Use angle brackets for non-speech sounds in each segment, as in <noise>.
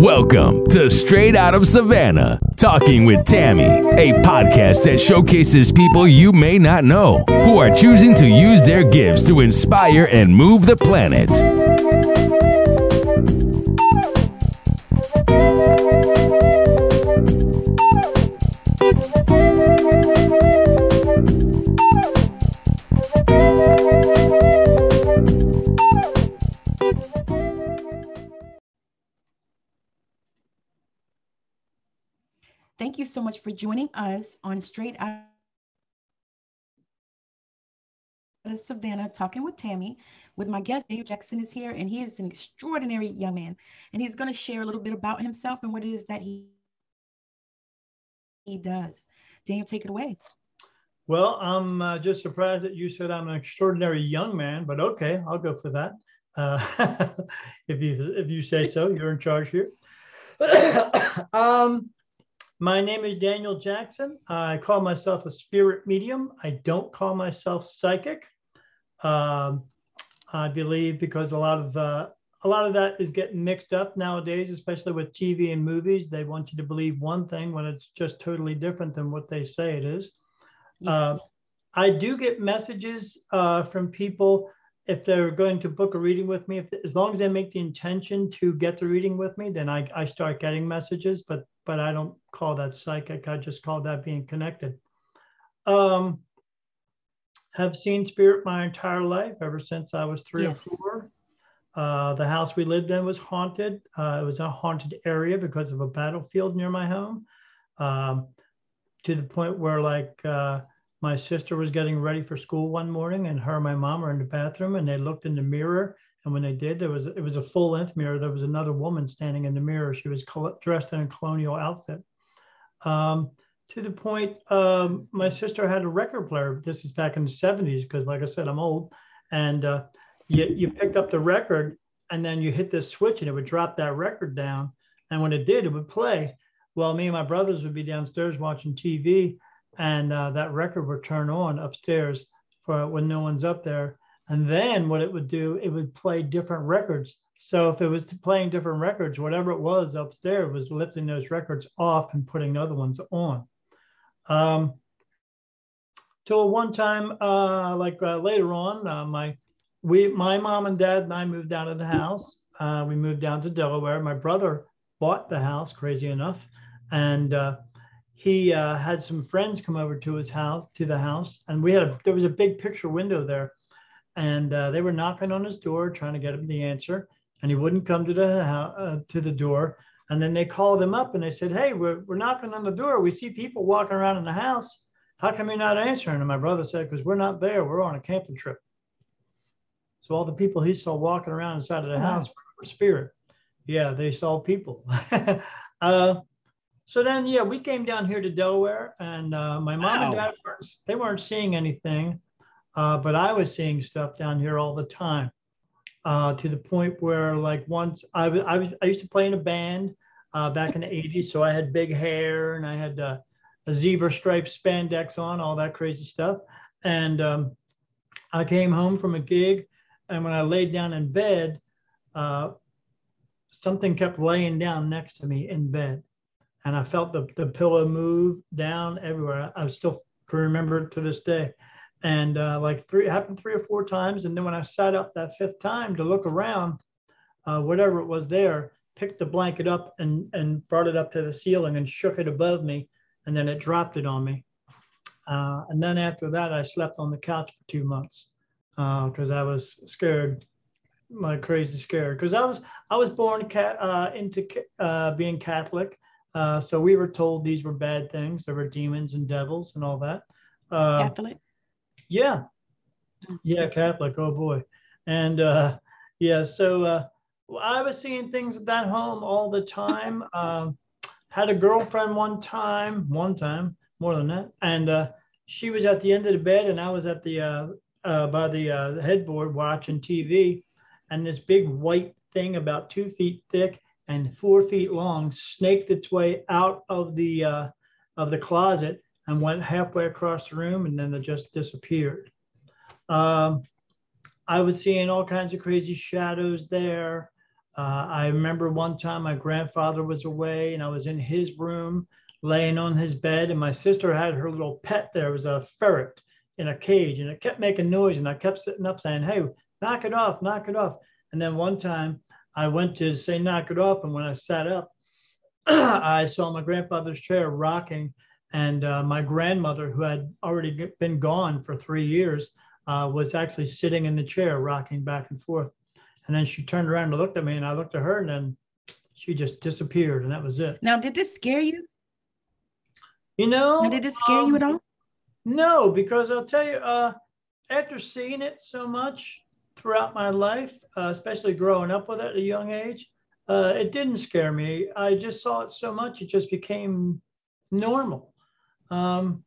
Welcome to Straight Out of Savannah, Talking with Tammi, a podcast that showcases people you may not know who are choosing to use their gifts to inspire and move the planet. So much for joining us on Straight Out of Savannah, talking with Tammi. With my guest, Daniel Jackson is here, and he is an extraordinary young man. And he's going to share a little bit about himself and what it is that he, he does. Daniel, take it away. Well, I'm uh, just surprised that you said I'm an extraordinary young man, but okay, I'll go for that. Uh, <laughs> if you if you say so, you're in charge here. <coughs> um, my name is Daniel Jackson. I call myself a spirit medium. I don't call myself psychic. Um, I believe because a lot of uh, a lot of that is getting mixed up nowadays, especially with TV and movies. They want you to believe one thing when it's just totally different than what they say it is. Yes. Uh, I do get messages uh, from people if they're going to book a reading with me. If, as long as they make the intention to get the reading with me, then I, I start getting messages. But but I don't call that psychic. I just call that being connected. Um, have seen spirit my entire life, ever since I was three yes. or four. Uh, the house we lived in was haunted. Uh, it was a haunted area because of a battlefield near my home. Um, to the point where, like, uh, my sister was getting ready for school one morning, and her and my mom were in the bathroom, and they looked in the mirror, and when they did, there was it was a full length mirror. There was another woman standing in the mirror. She was dressed in a colonial outfit. Um, to the point, um, my sister had a record player. This is back in the 70s, because like I said, I'm old. And uh, you, you picked up the record and then you hit this switch and it would drop that record down. And when it did, it would play. Well, me and my brothers would be downstairs watching TV and uh, that record would turn on upstairs for when no one's up there. And then what it would do, it would play different records. So if it was playing different records, whatever it was upstairs was lifting those records off and putting other ones on. Um, till one time, uh, like uh, later on, uh, my we my mom and dad and I moved out of the house. Uh, we moved down to Delaware. My brother bought the house, crazy enough, and uh, he uh, had some friends come over to his house to the house, and we had a, there was a big picture window there and uh, they were knocking on his door trying to get him the answer. And he wouldn't come to the uh, to the door. And then they called him up and they said hey we're, we're knocking on the door. We see people walking around in the house. How come you're not answering? And my brother said because we're not there. We're on a camping trip so all the people he saw walking around inside of the house were spirit. Yeah they saw people. <laughs> Uh, so then yeah we came down here to delaware and uh, my mom wow. and dad they weren't seeing anything uh, but I was seeing stuff down here all the time uh, to the point where, like, once I was, I, used to play in a band uh, back in the 80s. So I had big hair and I had uh, a zebra striped spandex on, all that crazy stuff. And um, I came home from a gig. And when I laid down in bed, uh, something kept laying down next to me in bed. And I felt the, the pillow move down everywhere. I, I still can remember it to this day and uh, like three happened three or four times. And then when i sat up that fifth time to look around uh, whatever it was there picked the blanket up and and brought it up to the ceiling and shook it above me. And then it dropped it on me. Uh, and then after that i slept on the couch for two months because uh, i was scared like crazy scared. Because i was i was born cat, uh, into uh, being catholic. So we were told these were bad things. There were demons and devils and all that. Catholic yeah. Yeah, Catholic. Oh boy. And uh, yeah, so uh, I was seeing things at that home all the time. <laughs> Um, had a girlfriend one time, one time, more than that. And uh, she was at the end of the bed, and I was at the uh, uh, by the uh, headboard watching TV. And this big white thing, about two feet thick and four feet long, snaked its way out of the uh, of the closet and went halfway across the room and then it just disappeared. Um, I was seeing all kinds of crazy shadows there. Uh, I remember one time my grandfather was away and I was in his room laying on his bed, and my sister had her little pet there. It was a ferret in a cage, and it kept making noise. And I kept sitting up saying, Hey, knock it off, knock it off. And then one time I went to say, knock it off. And when I sat up, <clears throat> I saw my grandfather's chair rocking. And uh, my grandmother, who had already been gone for three years, uh, was actually sitting in the chair, rocking back and forth. And then she turned around and looked at me, and I looked at her, and then she just disappeared, and that was it. Now, did this scare you? You know, now, did it scare um, you at all? No, because I'll tell you, uh, after seeing it so much throughout my life, uh, especially growing up with it at a young age, uh, it didn't scare me. I just saw it so much, it just became normal. Um,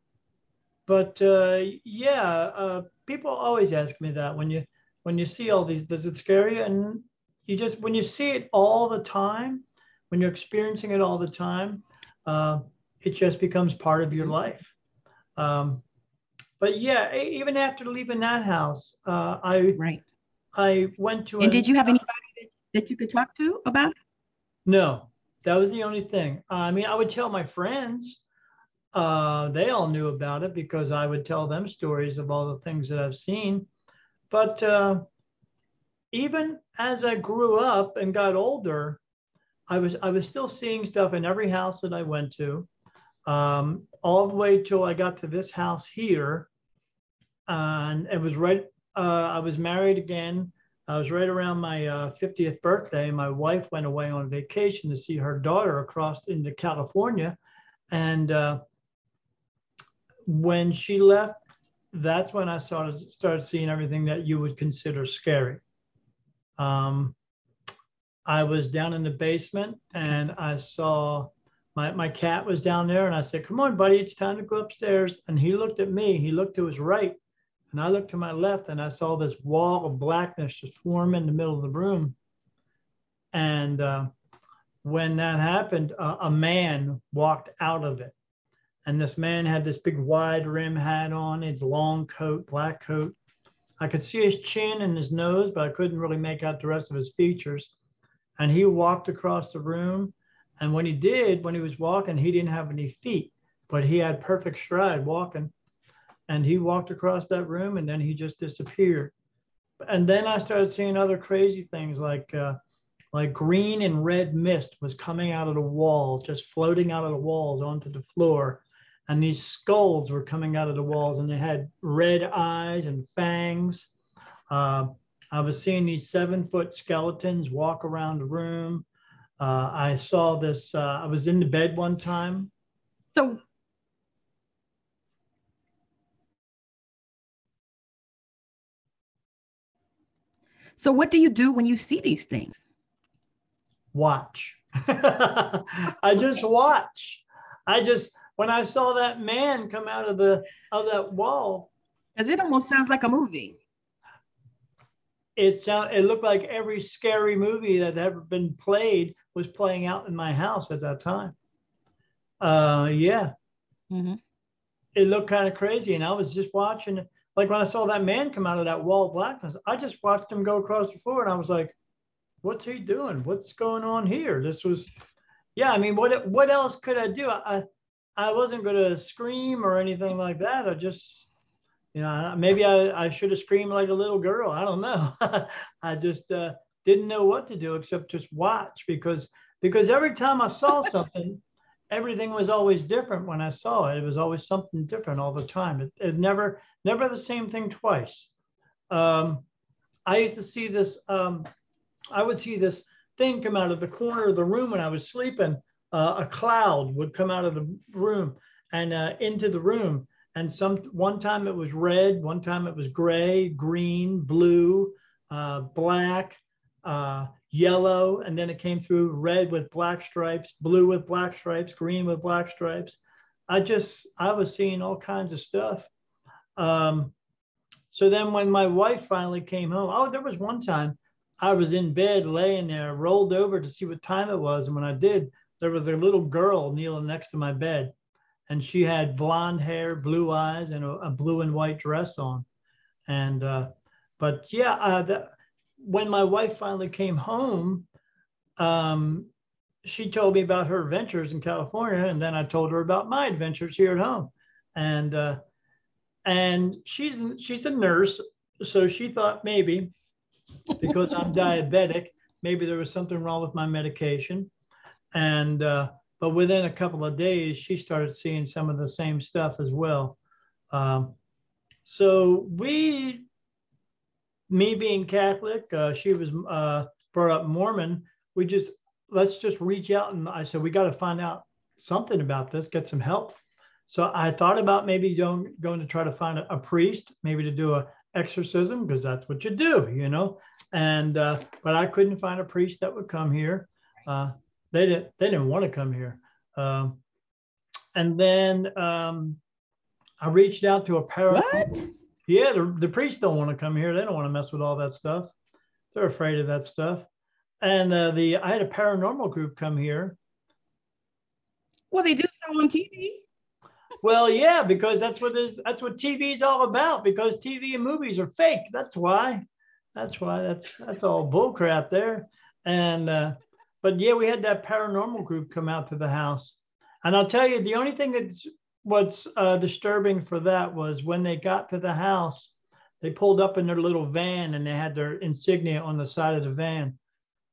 but uh, yeah, uh, people always ask me that when you when you see all these, does it scare you? And you just, when you see it all the time, when you're experiencing it all the time, uh, it just becomes part of your life. Um, but yeah, even after leaving that house, uh, I right. I went to. And a, did you have anybody that you could talk to about it? No, that was the only thing. I mean, I would tell my friends. Uh, they all knew about it because I would tell them stories of all the things that I've seen. But uh, even as I grew up and got older, I was I was still seeing stuff in every house that I went to, um, all the way till I got to this house here, and it was right. Uh, I was married again. I was right around my uh, 50th birthday. My wife went away on vacation to see her daughter across into California, and uh, when she left, that's when I started started seeing everything that you would consider scary. Um, I was down in the basement and I saw my, my cat was down there and I said, Come on, buddy, it's time to go upstairs. And he looked at me, he looked to his right, and I looked to my left and I saw this wall of blackness just form in the middle of the room. And uh, when that happened, uh, a man walked out of it. And this man had this big wide rim hat on, his long coat, black coat. I could see his chin and his nose, but I couldn't really make out the rest of his features. And he walked across the room. And when he did, when he was walking, he didn't have any feet, but he had perfect stride walking. And he walked across that room and then he just disappeared. And then I started seeing other crazy things like, uh, like green and red mist was coming out of the walls, just floating out of the walls onto the floor and these skulls were coming out of the walls and they had red eyes and fangs. Uh, I was seeing these seven foot skeletons walk around the room. Uh, I saw this, uh, I was in the bed one time. So, so what do you do when you see these things? Watch. <laughs> I just watch. I just, when I saw that man come out of the of that wall. Because it almost sounds like a movie. It sound it looked like every scary movie that had ever been played was playing out in my house at that time. Uh, yeah. Mm-hmm. It looked kind of crazy, and I was just watching. Like when I saw that man come out of that wall of blackness, I just watched him go across the floor, and I was like, "What's he doing? What's going on here?" This was, yeah. I mean, what what else could I do? I I wasn't going to scream or anything like that. I just, you know, maybe I, I should have screamed like a little girl. I don't know. <laughs> I just uh, didn't know what to do except just watch because because every time I saw <laughs> something, everything was always different when I saw it. It was always something different all the time. It, it never never the same thing twice. Um, I used to see this. Um, I would see this thing come out of the corner of the room when I was sleeping uh, a cloud would come out of the room and uh, into the room. And some one time it was red, one time it was gray, green, blue, uh, black, uh, yellow, and then it came through red with black stripes, blue with black stripes, green with black stripes. I just I was seeing all kinds of stuff. Um, so then when my wife finally came home, oh, there was one time I was in bed laying there, rolled over to see what time it was, and when I did, there was a little girl kneeling next to my bed, and she had blonde hair, blue eyes, and a, a blue and white dress on. And uh, but yeah, uh, the, when my wife finally came home, um, she told me about her adventures in California, and then I told her about my adventures here at home. And uh, and she's she's a nurse, so she thought maybe because I'm <laughs> diabetic, maybe there was something wrong with my medication. And uh, but within a couple of days, she started seeing some of the same stuff as well. Um, so we, me being Catholic, uh, she was uh, brought up Mormon. We just let's just reach out and I said we got to find out something about this, get some help. So I thought about maybe going, going to try to find a, a priest, maybe to do a exorcism because that's what you do, you know. And uh, but I couldn't find a priest that would come here. Uh, they didn't they didn't want to come here. Um, and then um, I reached out to a paranormal. What? Yeah, the, the priests don't want to come here. They don't want to mess with all that stuff. They're afraid of that stuff. And uh, the I had a paranormal group come here. Well, they do so on TV. Well, yeah, because that's what is that's what TV is all about. Because TV and movies are fake. That's why. That's why. That's that's all bullcrap there. And uh, but yeah, we had that paranormal group come out to the house, and I'll tell you, the only thing that's what's uh, disturbing for that was when they got to the house, they pulled up in their little van and they had their insignia on the side of the van,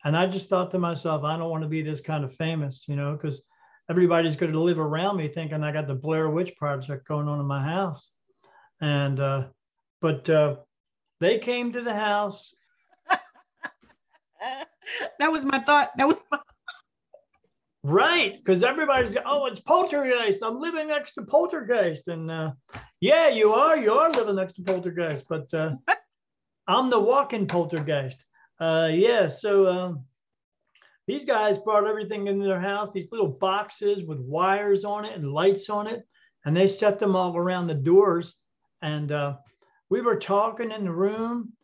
and I just thought to myself, I don't want to be this kind of famous, you know, because everybody's going to live around me thinking I got the Blair Witch Project going on in my house. And, uh, but uh, they came to the house. That was my thought. That was my Right, because everybody's oh, it's poltergeist. I'm living next to poltergeist, and uh, yeah, you are. You are living next to poltergeist, but uh, <laughs> I'm the walking poltergeist. Uh, yeah, so um, these guys brought everything into their house, these little boxes with wires on it and lights on it, and they set them all around the doors. And uh, we were talking in the room,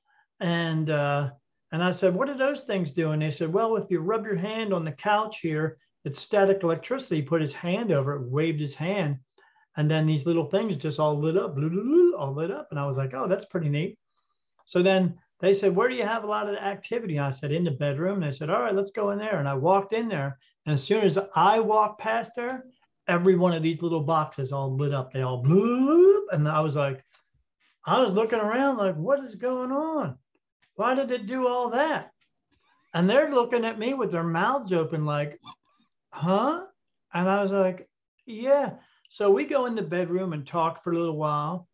and uh, and I said, "What do those things do?" And they said, "Well, if you rub your hand on the couch here, it's static electricity." He put his hand over it, waved his hand, and then these little things just all lit up, all lit up. And I was like, "Oh, that's pretty neat." So then they said, Where do you have a lot of activity? I said, In the bedroom. And they said, All right, let's go in there. And I walked in there. And as soon as I walked past there, every one of these little boxes all lit up. They all blew. And I was like, I was looking around like, What is going on? Why did it do all that? And they're looking at me with their mouths open, like, Huh? And I was like, Yeah. So we go in the bedroom and talk for a little while.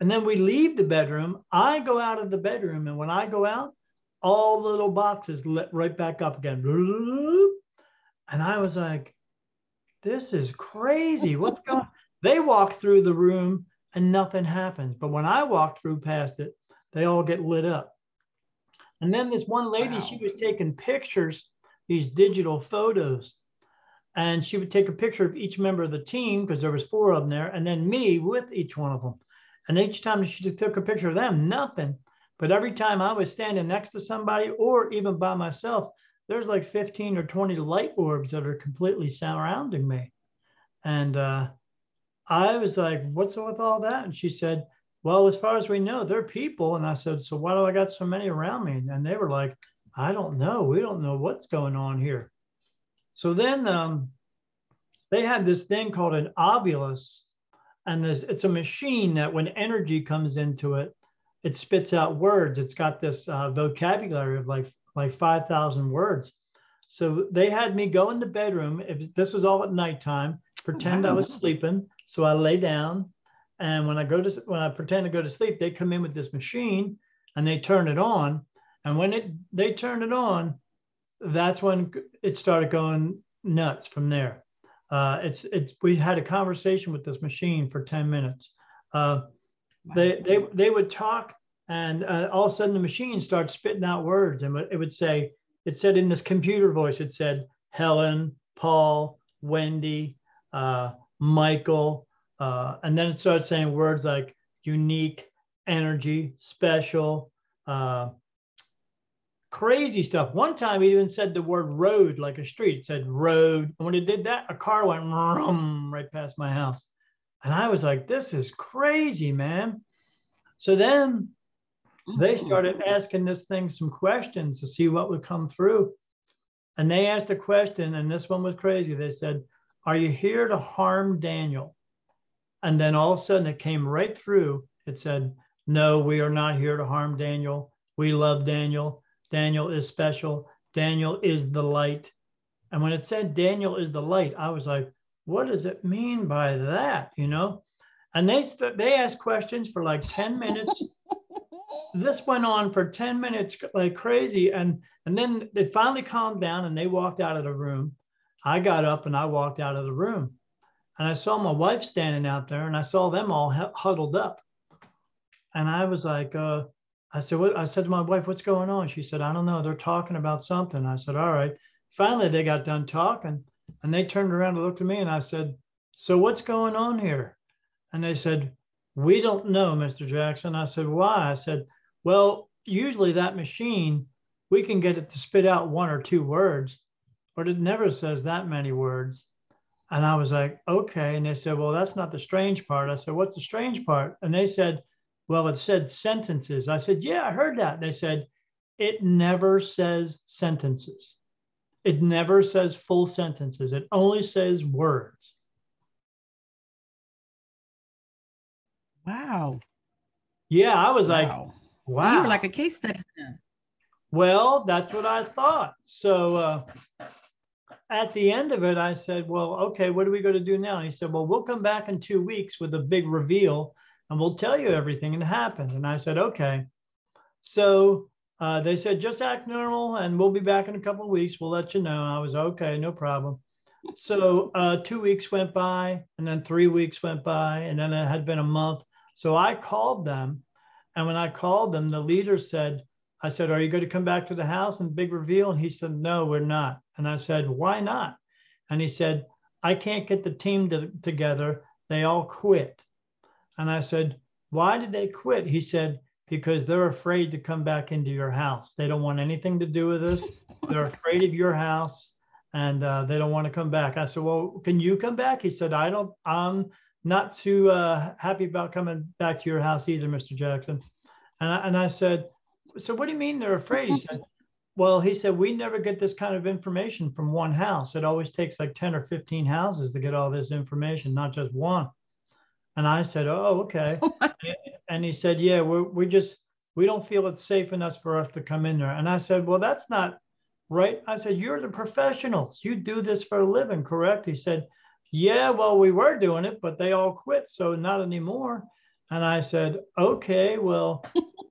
And then we leave the bedroom. I go out of the bedroom. And when I go out, all the little boxes lit right back up again. And I was like, this is crazy. What's going? They walk through the room and nothing happens. But when I walk through past it, they all get lit up. And then this one lady, wow. she was taking pictures, these digital photos. And she would take a picture of each member of the team because there was four of them there, and then me with each one of them. And each time she took a picture of them, nothing. But every time I was standing next to somebody or even by myself, there's like 15 or 20 light orbs that are completely surrounding me. And uh, I was like, what's with all that? And she said, well, as far as we know, they're people. And I said, so why do I got so many around me? And they were like, I don't know. We don't know what's going on here. So then um, they had this thing called an Ovilus and this, it's a machine that when energy comes into it, it spits out words. It's got this uh, vocabulary of like like 5,000 words. So they had me go in the bedroom. If this was all at nighttime, pretend I was sleeping. So I lay down, and when I go to when I pretend to go to sleep, they come in with this machine and they turn it on. And when it they turn it on, that's when it started going nuts from there. Uh, it's it's we had a conversation with this machine for 10 minutes. Uh, they, they they would talk and uh, all of a sudden the machine starts spitting out words and it would say it said in this computer voice it said Helen, Paul, Wendy, uh, Michael, uh, and then it started saying words like unique, energy, special, uh, crazy stuff. One time he even said the word road like a street, it said road. And when it did that, a car went right past my house. And I was like, this is crazy, man. So then they started asking this thing some questions to see what would come through. And they asked a question, and this one was crazy. They said, Are you here to harm Daniel? And then all of a sudden it came right through. It said, No, we are not here to harm Daniel. We love Daniel. Daniel is special. Daniel is the light. And when it said Daniel is the light, I was like, what does it mean by that? You know? And they they asked questions for like 10 minutes. <laughs> this went on for 10 minutes like crazy. And and then they finally calmed down and they walked out of the room. I got up and I walked out of the room. And I saw my wife standing out there and I saw them all huddled up. And I was like, uh, I said, what? I said to my wife, what's going on? She said, I don't know. They're talking about something. I said, all right. Finally, they got done talking and they turned around and looked at me and I said, so what's going on here? And they said, we don't know, Mr. Jackson. I said, why? I said, well, usually that machine, we can get it to spit out one or two words, but it never says that many words. And I was like, okay. And they said, well, that's not the strange part. I said, what's the strange part? And they said, well, it said sentences. I said, Yeah, I heard that. They said, It never says sentences. It never says full sentences. It only says words. Wow. Yeah, I was wow. like, wow. So you were like a case study. Well, that's what I thought. So uh, at the end of it, I said, Well, okay, what are we going to do now? And he said, Well, we'll come back in two weeks with a big reveal and we'll tell you everything that happened. And I said, okay. So uh, they said, just act normal and we'll be back in a couple of weeks. We'll let you know. I was okay, no problem. So uh, two weeks went by and then three weeks went by and then it had been a month. So I called them. And when I called them, the leader said, I said, Are you going to come back to the house and big reveal? And he said, No, we're not. And I said, Why not? And he said, I can't get the team to, together. They all quit. And I said, Why did they quit? He said, Because they're afraid to come back into your house. They don't want anything to do with us. They're afraid of your house and uh, they don't want to come back. I said, Well, can you come back? He said, I don't, I'm not too uh, happy about coming back to your house either, Mr. Jackson. And I, and I said, So what do you mean they're afraid? He said, Well, he said, We never get this kind of information from one house. It always takes like 10 or 15 houses to get all this information, not just one. And I said, Oh, okay. <laughs> Oh and he said, Yeah, we we just, we don't feel it's safe enough for us to come in there. And I said, Well, that's not right. I said, You're the professionals. You do this for a living, correct? He said, Yeah, well, we were doing it, but they all quit. So not anymore. And I said, Okay, well,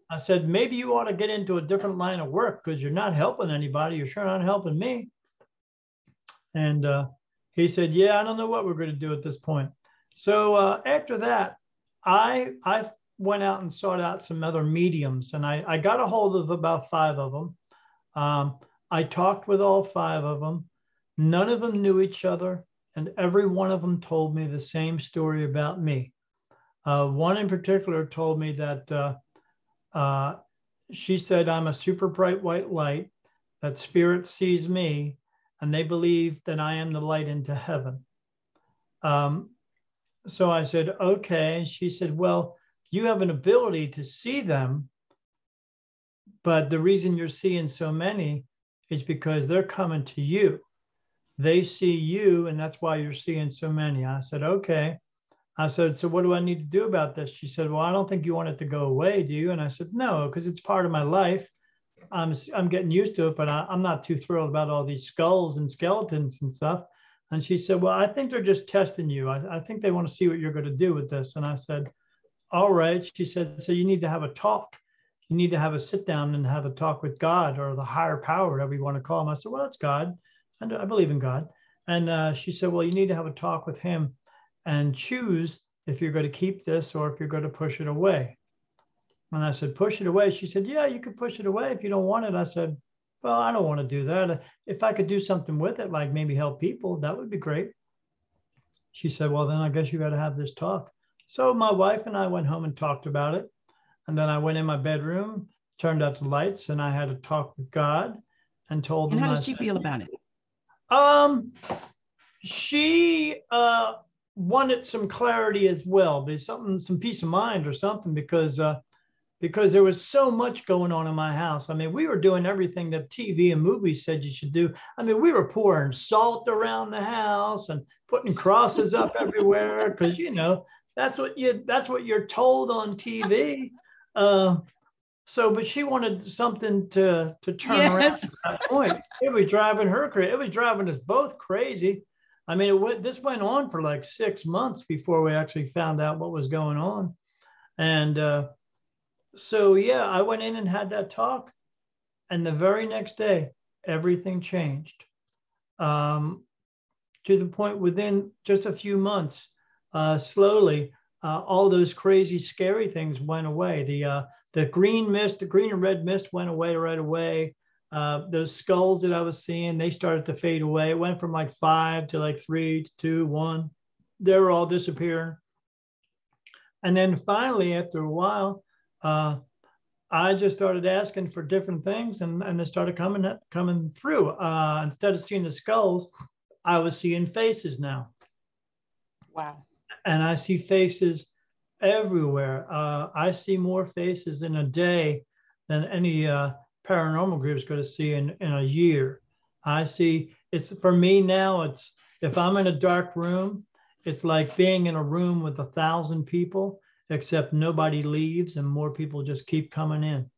I said, maybe you ought to get into a different line of work because you're not helping anybody. You're sure not helping me. And uh, he said, Yeah, I don't know what we're going to do at this point. So uh, after that, I I went out and sought out some other mediums, and I, I got a hold of about five of them. Um, I talked with all five of them. None of them knew each other, and every one of them told me the same story about me. Uh, one in particular told me that uh, uh, she said, I'm a super bright white light, that spirit sees me, and they believe that I am the light into heaven. Um, so I said, okay. And she said, well, you have an ability to see them, but the reason you're seeing so many is because they're coming to you. They see you, and that's why you're seeing so many. I said, okay. I said, so what do I need to do about this? She said, well, I don't think you want it to go away, do you? And I said, no, because it's part of my life. I'm, I'm getting used to it, but I, I'm not too thrilled about all these skulls and skeletons and stuff. And she said, Well, I think they're just testing you. I, I think they want to see what you're going to do with this. And I said, All right. She said, So you need to have a talk. You need to have a sit down and have a talk with God or the higher power, whatever you want to call him. I said, Well, that's God. And I believe in God. And uh, she said, Well, you need to have a talk with him and choose if you're going to keep this or if you're going to push it away. And I said, Push it away. She said, Yeah, you can push it away if you don't want it. I said, well, I don't want to do that. If I could do something with it, like maybe help people, that would be great. She said, Well, then I guess you got to have this talk. So my wife and I went home and talked about it. And then I went in my bedroom, turned out the lights, and I had a talk with God and told and him. how did she feel about it? Um, she uh, wanted some clarity as well, but something, some peace of mind or something, because uh, because there was so much going on in my house. I mean, we were doing everything that TV and movies said you should do. I mean, we were pouring salt around the house and putting crosses up everywhere because you know that's what you that's what you're told on TV. Uh, so, but she wanted something to to turn yes. around at that point. It was driving her crazy. It was driving us both crazy. I mean, it went, this went on for like six months before we actually found out what was going on, and. Uh, so yeah, I went in and had that talk, and the very next day, everything changed. Um, to the point within just a few months, uh, slowly, uh, all those crazy, scary things went away. The uh, the green mist, the green and red mist went away right away. Uh, those skulls that I was seeing, they started to fade away. It went from like five to like three to two, one. They were all disappearing. And then finally, after a while, uh, I just started asking for different things and, and it started coming coming through. Uh, instead of seeing the skulls, I was seeing faces now. Wow. And I see faces everywhere. Uh, I see more faces in a day than any uh, paranormal group is going to see in, in a year. I see it's for me now, it's if I'm in a dark room, it's like being in a room with a thousand people except nobody leaves and more people just keep coming in.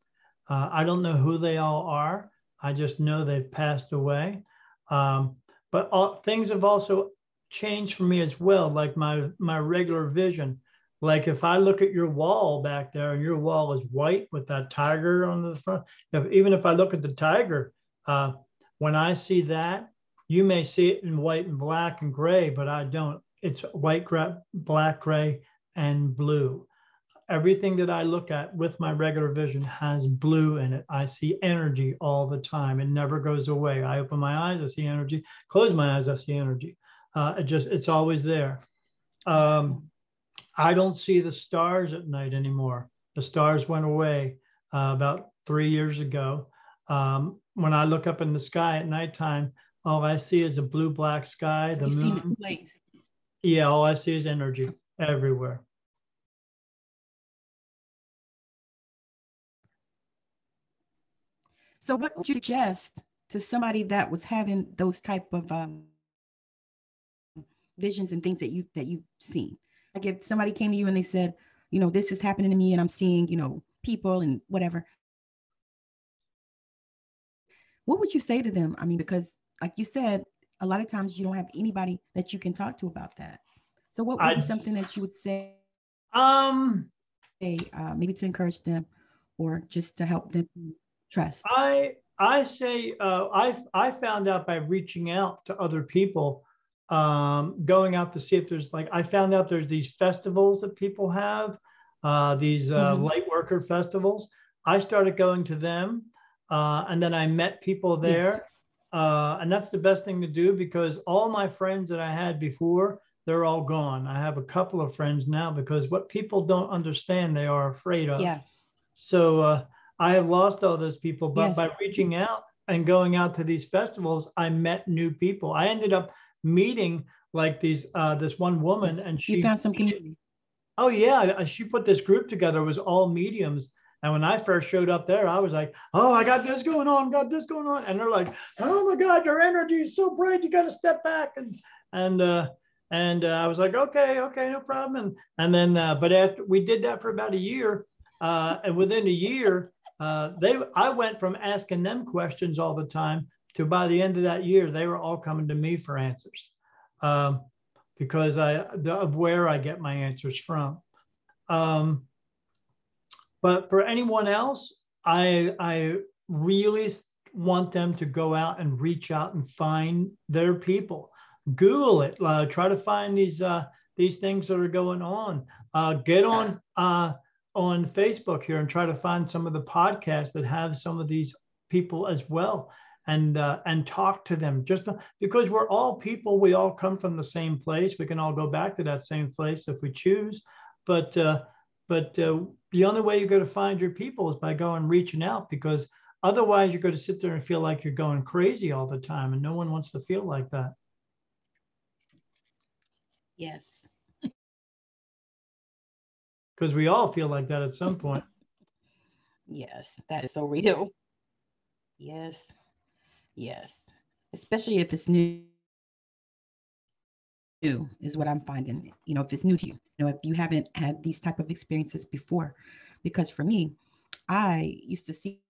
Uh, I don't know who they all are. I just know they've passed away. Um, but all, things have also changed for me as well, like my my regular vision. Like if I look at your wall back there, and your wall is white with that tiger on the front. If, even if I look at the tiger, uh, when I see that, you may see it in white and black and gray, but I don't. It's white, gray, black, gray, and blue. Everything that I look at with my regular vision has blue in it. I see energy all the time. It never goes away. I open my eyes, I see energy. Close my eyes, I see energy. Uh, it just it's always there. Um, I don't see the stars at night anymore. The stars went away uh, about three years ago. Um, when I look up in the sky at nighttime, all I see is a blue black sky. The you moon. Yeah, all I see is energy everywhere. So, what would you suggest to somebody that was having those type of um, visions and things that you that you've seen? Like if somebody came to you and they said, you know, this is happening to me, and I'm seeing, you know, people and whatever. What would you say to them? I mean, because like you said, a lot of times you don't have anybody that you can talk to about that. So, what would I, be something that you would say? Um, say, uh, maybe to encourage them, or just to help them trust? I I say uh, I I found out by reaching out to other people, um, going out to see if there's like I found out there's these festivals that people have, uh, these uh, mm-hmm. light worker festivals. I started going to them, uh, and then I met people there, yes. Uh, and that's the best thing to do because all my friends that I had before they're all gone. I have a couple of friends now because what people don't understand they are afraid of. Yeah. So uh, I have lost all those people, but yes. by reaching out and going out to these festivals, I met new people. I ended up meeting like these uh, this one woman, yes. and she you found some community. Oh yeah, she put this group together. It was all mediums. And when I first showed up there, I was like, "Oh, I got this going on, got this going on," and they're like, "Oh my God, your energy is so bright, you got to step back." And and uh, and uh, I was like, "Okay, okay, no problem." And and then, uh, but after we did that for about a year, uh, and within a year, uh, they I went from asking them questions all the time to by the end of that year, they were all coming to me for answers um, because I the, of where I get my answers from. Um, but for anyone else, I I really want them to go out and reach out and find their people. Google it. Uh, try to find these uh, these things that are going on. Uh, get on uh, on Facebook here and try to find some of the podcasts that have some of these people as well and uh, and talk to them just because we're all people we all come from the same place we can all go back to that same place if we choose but uh, but uh, the only way you're going to find your people is by going reaching out because otherwise you're going to sit there and feel like you're going crazy all the time and no one wants to feel like that yes <laughs> because we all feel like that at some point. <laughs> Yes, that is so real. Yes. Yes. Especially if it's new new is what I'm finding. You know, if it's new to you, you know, if you haven't had these type of experiences before. Because for me, I used to see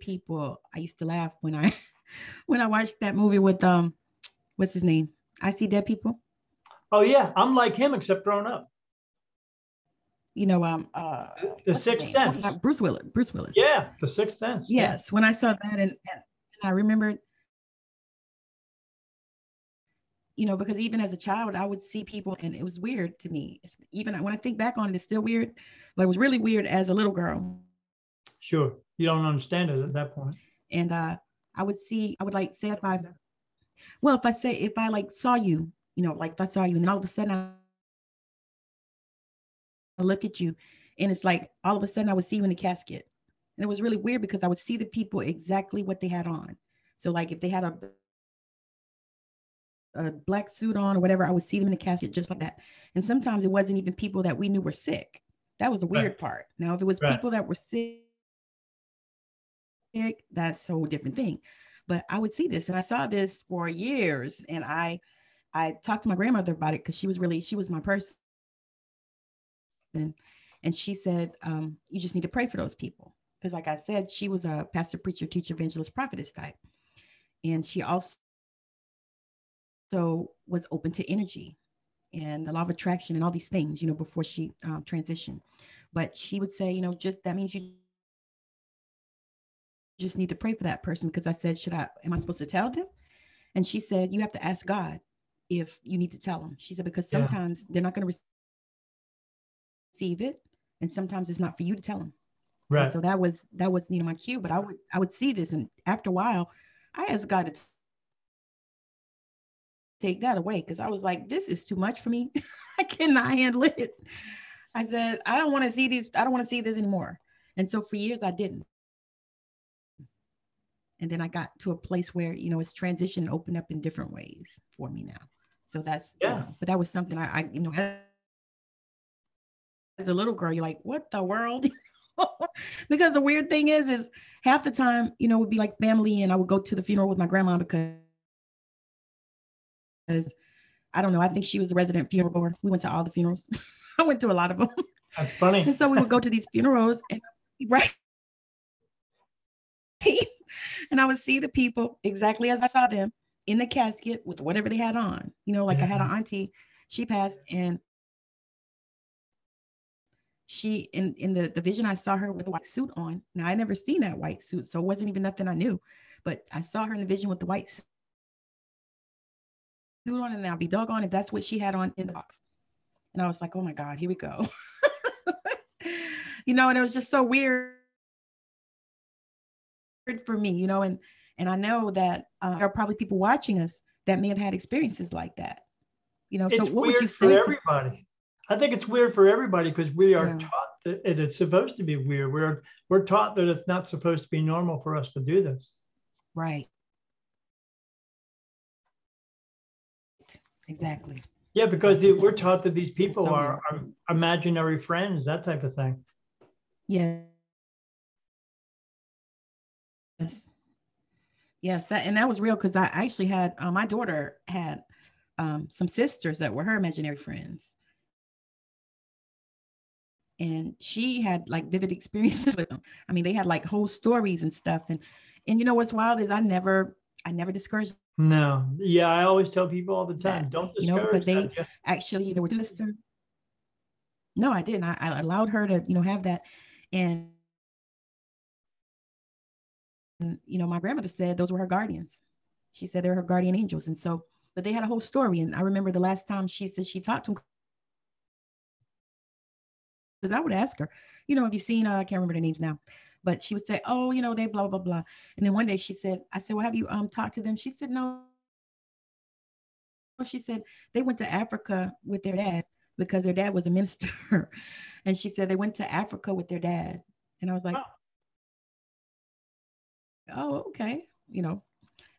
people, I used to laugh when I <laughs> when I watched that movie with um what's his name? I see dead people. Oh yeah, I'm like him except grown up. You know, um, uh, the Sixth Sense. Bruce Willis. Bruce Willis. Yeah, the Sixth Sense. Yes, yeah. when I saw that, and, and I remembered, you know, because even as a child, I would see people, and it was weird to me. It's, even when I think back on it, it's still weird, but it was really weird as a little girl. Sure, you don't understand it at that point. And uh, I would see, I would like say if I, well, if I say if I like saw you, you know, like if I saw you, and all of a sudden I look at you and it's like all of a sudden I would see you in the casket. And it was really weird because I would see the people exactly what they had on. So like if they had a a black suit on or whatever, I would see them in the casket just like that. And sometimes it wasn't even people that we knew were sick. That was the weird right. part. Now, if it was right. people that were sick, that's a whole different thing. But I would see this, and I saw this for years, and I, I talked to my grandmother about it because she was really she was my person and and she said um, you just need to pray for those people. Because like i said she was a pastor preacher teacher evangelist prophetess type. And she also was open to energy and the law of attraction and all these things you know before she um, transitioned. But she would say you know just that means you just need to pray for that person. Because i said should i am i supposed to tell them? And she said you have to ask god if you need to tell them she said because sometimes yeah. they're not going to receive it and sometimes it's not for you to tell them right. and so that was that was you know my cue but i would i would see this and after a while i asked god to take that away because i was like this is too much for me. <laughs> I cannot handle it. I said i don't want to see these i don't want to see this anymore. And so for years i didn't. And then i got to a place where you know it's transition opened up in different ways for me now. So that's yeah. you know, but that was something i, I you know as a little girl, you're like, what the world? <laughs> because the weird thing is, is half the time, you know, would be like family, and I would go to the funeral with my grandma because, because I don't know, I think she was a resident funeral goer. We went to all the funerals. <laughs> I went to a lot of them. That's funny. and so we would go to these funerals, and <laughs> right. and I would see the people exactly as I saw them in the casket with whatever they had on. You know, like I had an mm-hmm. auntie, she passed, and she in in the, the vision i saw her with a white suit on. Now i never seen that white suit so it wasn't even nothing i knew but i saw her in the vision with the white suit on and i'll be doggone if that's what she had on in the box. And i was like oh my god here we go. <laughs> You know and it was just so weird for me you know and and i know that uh, there are probably people watching us that may have had experiences like that. You know it's so what would you say for everybody I think it's weird for everybody because we are yeah. taught that it's supposed to be weird. We're we're taught that it's not supposed to be normal for us to do this. Right. Exactly. Yeah, because the, we're taught that these people so are, are, imaginary friends, that type of thing. Yeah. Yes. Yes, that and that was real because I actually had uh, my daughter had um, some sisters that were her imaginary friends and she had like vivid experiences <laughs> with them. I mean, they had like whole stories and stuff. And and you know what's wild is I never I never discouraged. No, yeah, I always tell people all the time, that, don't discourage. You know, because they actually they were sister. No, I didn't. I, I allowed her to you know have that, and you know my grandmother said those were her guardians. She said they're her guardian angels, and so but they had a whole story. And I remember the last time she said she talked to them because I would ask her, you know, have you seen, uh, I can't remember the names now, but she would say, oh, you know, they blah, blah, blah. And then one day she said, I said, well, have you um talked to them? She said, no. She said, they went to Africa with their dad because their dad was a minister. <laughs> and she said they went to Africa with their dad. And I was like, oh, oh okay, you know.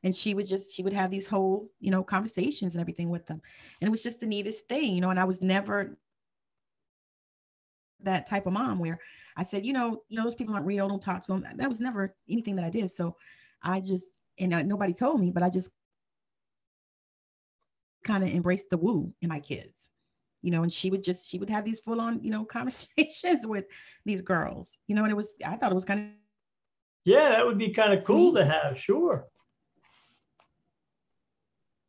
And she would just, she would have these whole, you know, conversations and everything with them. And it was just the neatest thing, you know, and I was never that type of mom where I said, you know, you know, those people aren't real. Don't talk to them. That was never anything that I did. So I just, and uh, nobody told me, but I just kind of embraced the woo in my kids, you know, and she would just, she would have these full on, you know, <laughs> conversations with these girls, you know, and it was, I thought it was kind of, yeah, that would be kind of cool to have. Sure.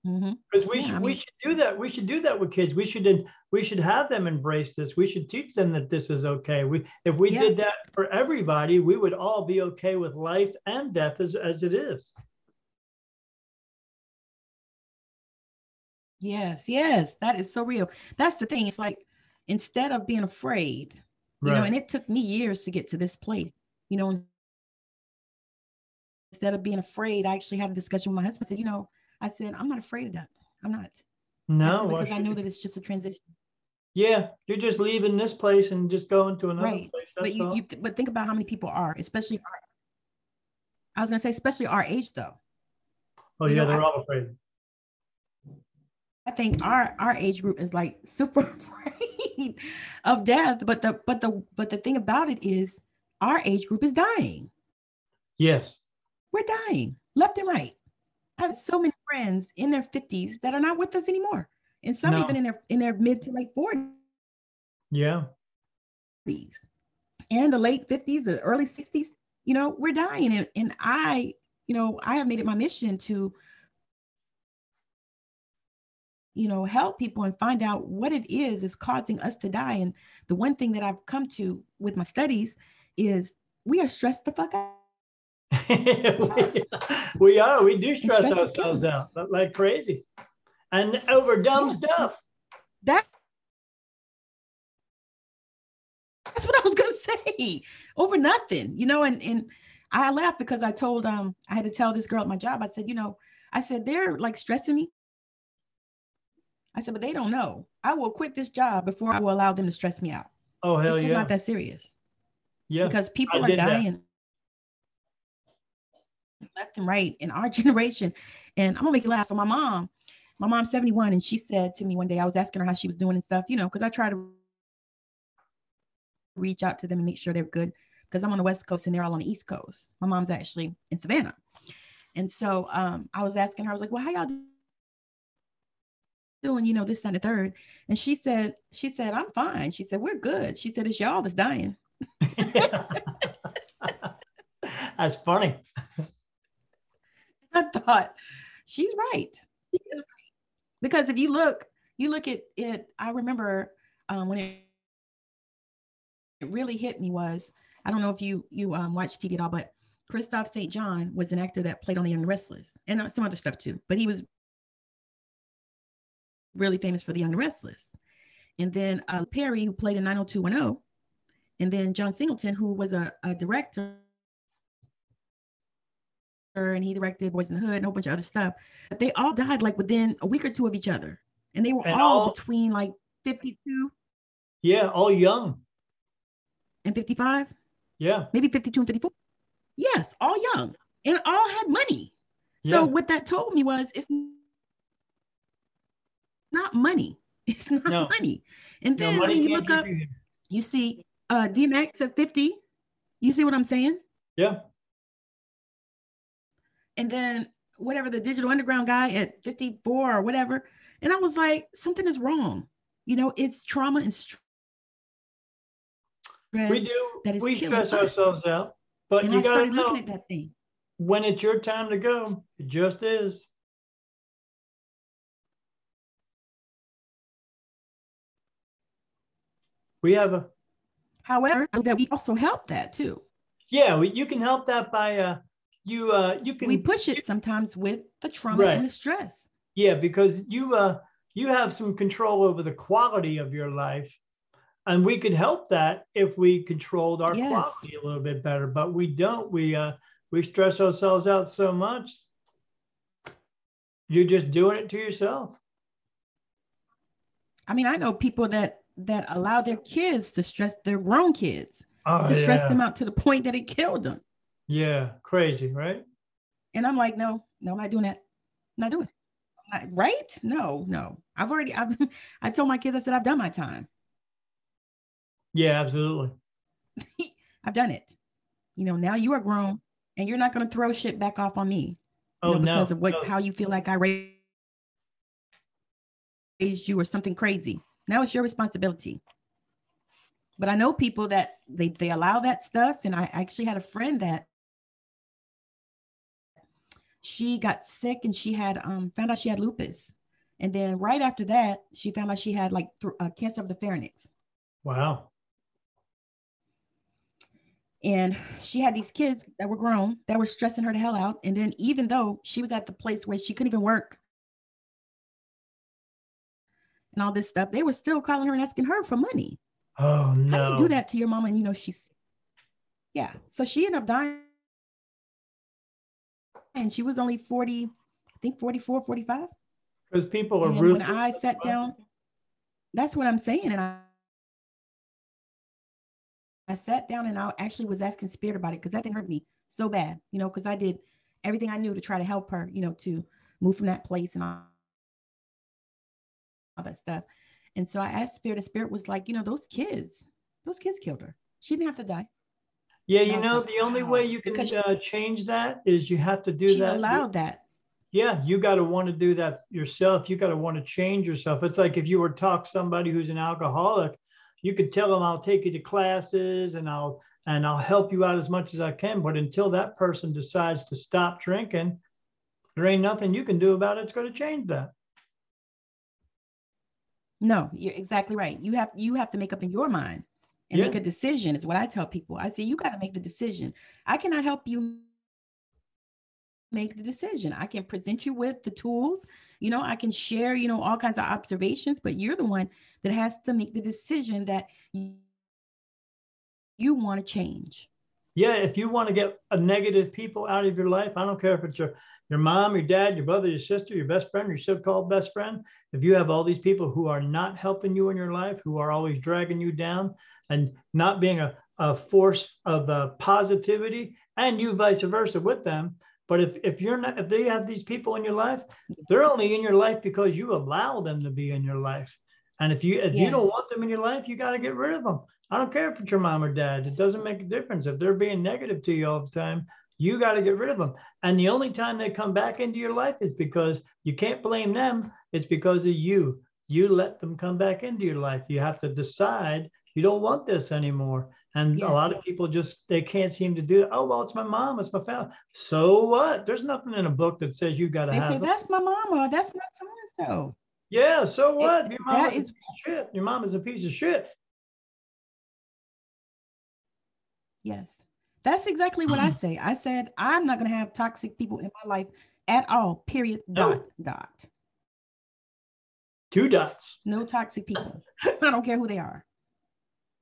Mm-hmm. Because we Yeah, should I we should do that. We should do that with kids. We should we should have them embrace this. We should teach them that this is okay. We if we Yeah. did that for everybody, we would all be okay with life and death as, as it is. yes, yes, that is so real. That's the thing. It's like, instead of being afraid, you know, and it took me years to get to this place, you know, instead of being afraid, I actually had a discussion with my husband. I said, you know, I said, I'm not afraid of that. I'm not. No, why because I know you? that it's just a transition. yeah, you're just leaving this place and just going to another right. place. But That's you, all. you, but think about how many people are, especially our, I was going to say, especially our age though. oh you yeah, know, they're I- all afraid. I think our our age group is like <laughs> super afraid of death. But the but the but the thing about it is our age group is dying. Yes. We're dying left and right. I have so many friends in their 50s that are not with us anymore. And some No. even in their in their mid to late 40s Yeah. and the late 50s, the early 60s. You know, we're dying. And, and I, you know, I have made it my mission to you know help people and find out what it is is causing us to die and the one thing that i've come to with my studies is we are stressed the fuck out <laughs> we are. We do stress stress ourselves out like crazy, and over dumb Yeah. stuff. that that's what i was going <laughs> to say over nothing you know and and i laughed because i told um i had to tell this girl at my job i said you know i said they're like stressing me i said but they don't know i will quit this job before i will allow them to stress me out Oh hell it's just yeah. not that serious yeah. because people I are dying. that. Left and right in our <laughs> generation. And I'm gonna make you laugh. So my mom, my mom's 71, and she said to me one day, I was asking her how she was doing and stuff, you know, because I try to reach out to them and make sure they're good because I'm on the West Coast and they're all on the East Coast. My mom's actually in Savannah. And so um, I was asking her, I was like, well, how y'all do- doing, you know, this and the third? And she said, she said, I'm fine. She said, we're good. She said, it's y'all that's dying. <laughs> That's funny. <laughs> I thought she's right. She is right. Because if you look, you look at it, I remember um, when it, it really hit me was, I don't know if you you um, watch TV at all, but Kristoff St. John was an actor that played on The Young and Restless and uh, some other stuff too. But he was really famous for The Young and Restless. And then uh, Perry, who played in 90210, and then John Singleton, who was a, a director and he directed Boys in the Hood and a whole bunch of other stuff. But they all died like within a week or two of each other. And they were And all all- between like 52 Yeah, all young. and 55, Yeah. maybe 52 and 54. Yes, all young and all had money. Yeah. So what that told me was it's not money. <laughs> It's not No. money. And No, then money when you look up, you- you see uh DMX at 50. You see what I'm saying? Yeah. And then whatever the digital underground guy at 54 or whatever and i was like something is wrong you know it's trauma and stress We do. that is We stress us. ourselves out, but and you gotta started know looking at that thing when it's your time to go. It just is. We have a however that we also help that too yeah. You can help that by uh you uh you can we push it sometimes with the trauma Right. and the stress Yeah, because you uh you have some control over the quality of your life. And we could help that if we controlled our Yes. quality a little bit better, but we don't. We uh we stress ourselves out so much. You're just doing it to yourself. i mean i know people that that allow their kids to stress their grown kids Oh, to stress them out to the point that it killed them Yeah, crazy, right? and i'm like no no i'm not doing that I'm not doing it not- right no no i've already i've <laughs> i told my kids i said i've done my time Yeah, absolutely. <laughs> I've done it. You know, now you are grown and you're not going to throw shit back off on me. Oh, you know, because no, of what no. how you feel like I raised you or something crazy. Now it's your responsibility. But I know people that they they allow that stuff, and I actually had a friend that she got sick and she had um found out she had lupus, and then right after that she found out she had like th- uh, cancer of the pharynx, Wow. and she had these kids that were grown that were stressing her the hell out, and then even though she was at the place where she couldn't even work and all this stuff, they were still calling her and asking her for money. Oh no. How do you do that to your mama? And you know, she's, yeah. So she ended up dying. And she was only 40, I think 44, 45. Because people are And rude. when I sat down, that's what I'm saying. And I, I sat down and I actually was asking Spirit about it because that thing hurt me so bad, you know, because I did everything I knew to try to help her, you know, to move from that place and all, all that stuff. And so I asked Spirit, the Spirit was like, you know, those kids, those kids killed her. She didn't have to die. Yeah, you know, like, the only wow, way you can uh, change that is you have to do she that. allowed that. Yeah, you got to want to do that yourself. You got to want to change yourself. It's like if you were to talk somebody who's an alcoholic, you could tell them, "I'll take you to classes and I'll and I'll help you out as much as I can." But until that person decides to stop drinking, there ain't nothing you can do about it. It's going to change that. No, you're exactly right. You have you have to make up in your mind and Yeah. make a decision is what I tell people. I say you got to make the decision. I cannot help you make the decision. I can present you with the tools, you know, I can share, you know, all kinds of observations, but you're the one that has to make the decision that you, want to change. Yeah, if you want to get a negative people out of your life, I don't care if it's your your mom, your dad, your brother, your sister, your best friend, your so-called best friend. If you have all these people who are not helping you in your life, who are always dragging you down and not being a, a force of uh, positivity, and you vice versa with them. But if, if you're not, if they have these people in your life, they're only in your life because you allow them to be in your life. And if you if Yeah. you don't want them in your life, you got to get rid of them. I don't care if it's your mom or dad. It doesn't make a difference. If they're being negative to you all the time, you got to get rid of them. And the only time they come back into your life is because you can't blame them. It's because of you. You let them come back into your life. You have to decide you don't want this anymore. And a lot of people just they can't seem to do it. Oh well, it's my mom, it's my family. So what? There's nothing in a book that says you got to have it. They say it. that's my mama, that's not so and so. Yeah, so what? Your mom that is a is- shit. Your mom is a piece of shit. Yes. That's exactly what I <clears throat> say. I said, I'm not going to have toxic people in my life at all, period, No. dot, dot. Two dots. No toxic people. I don't care who they are.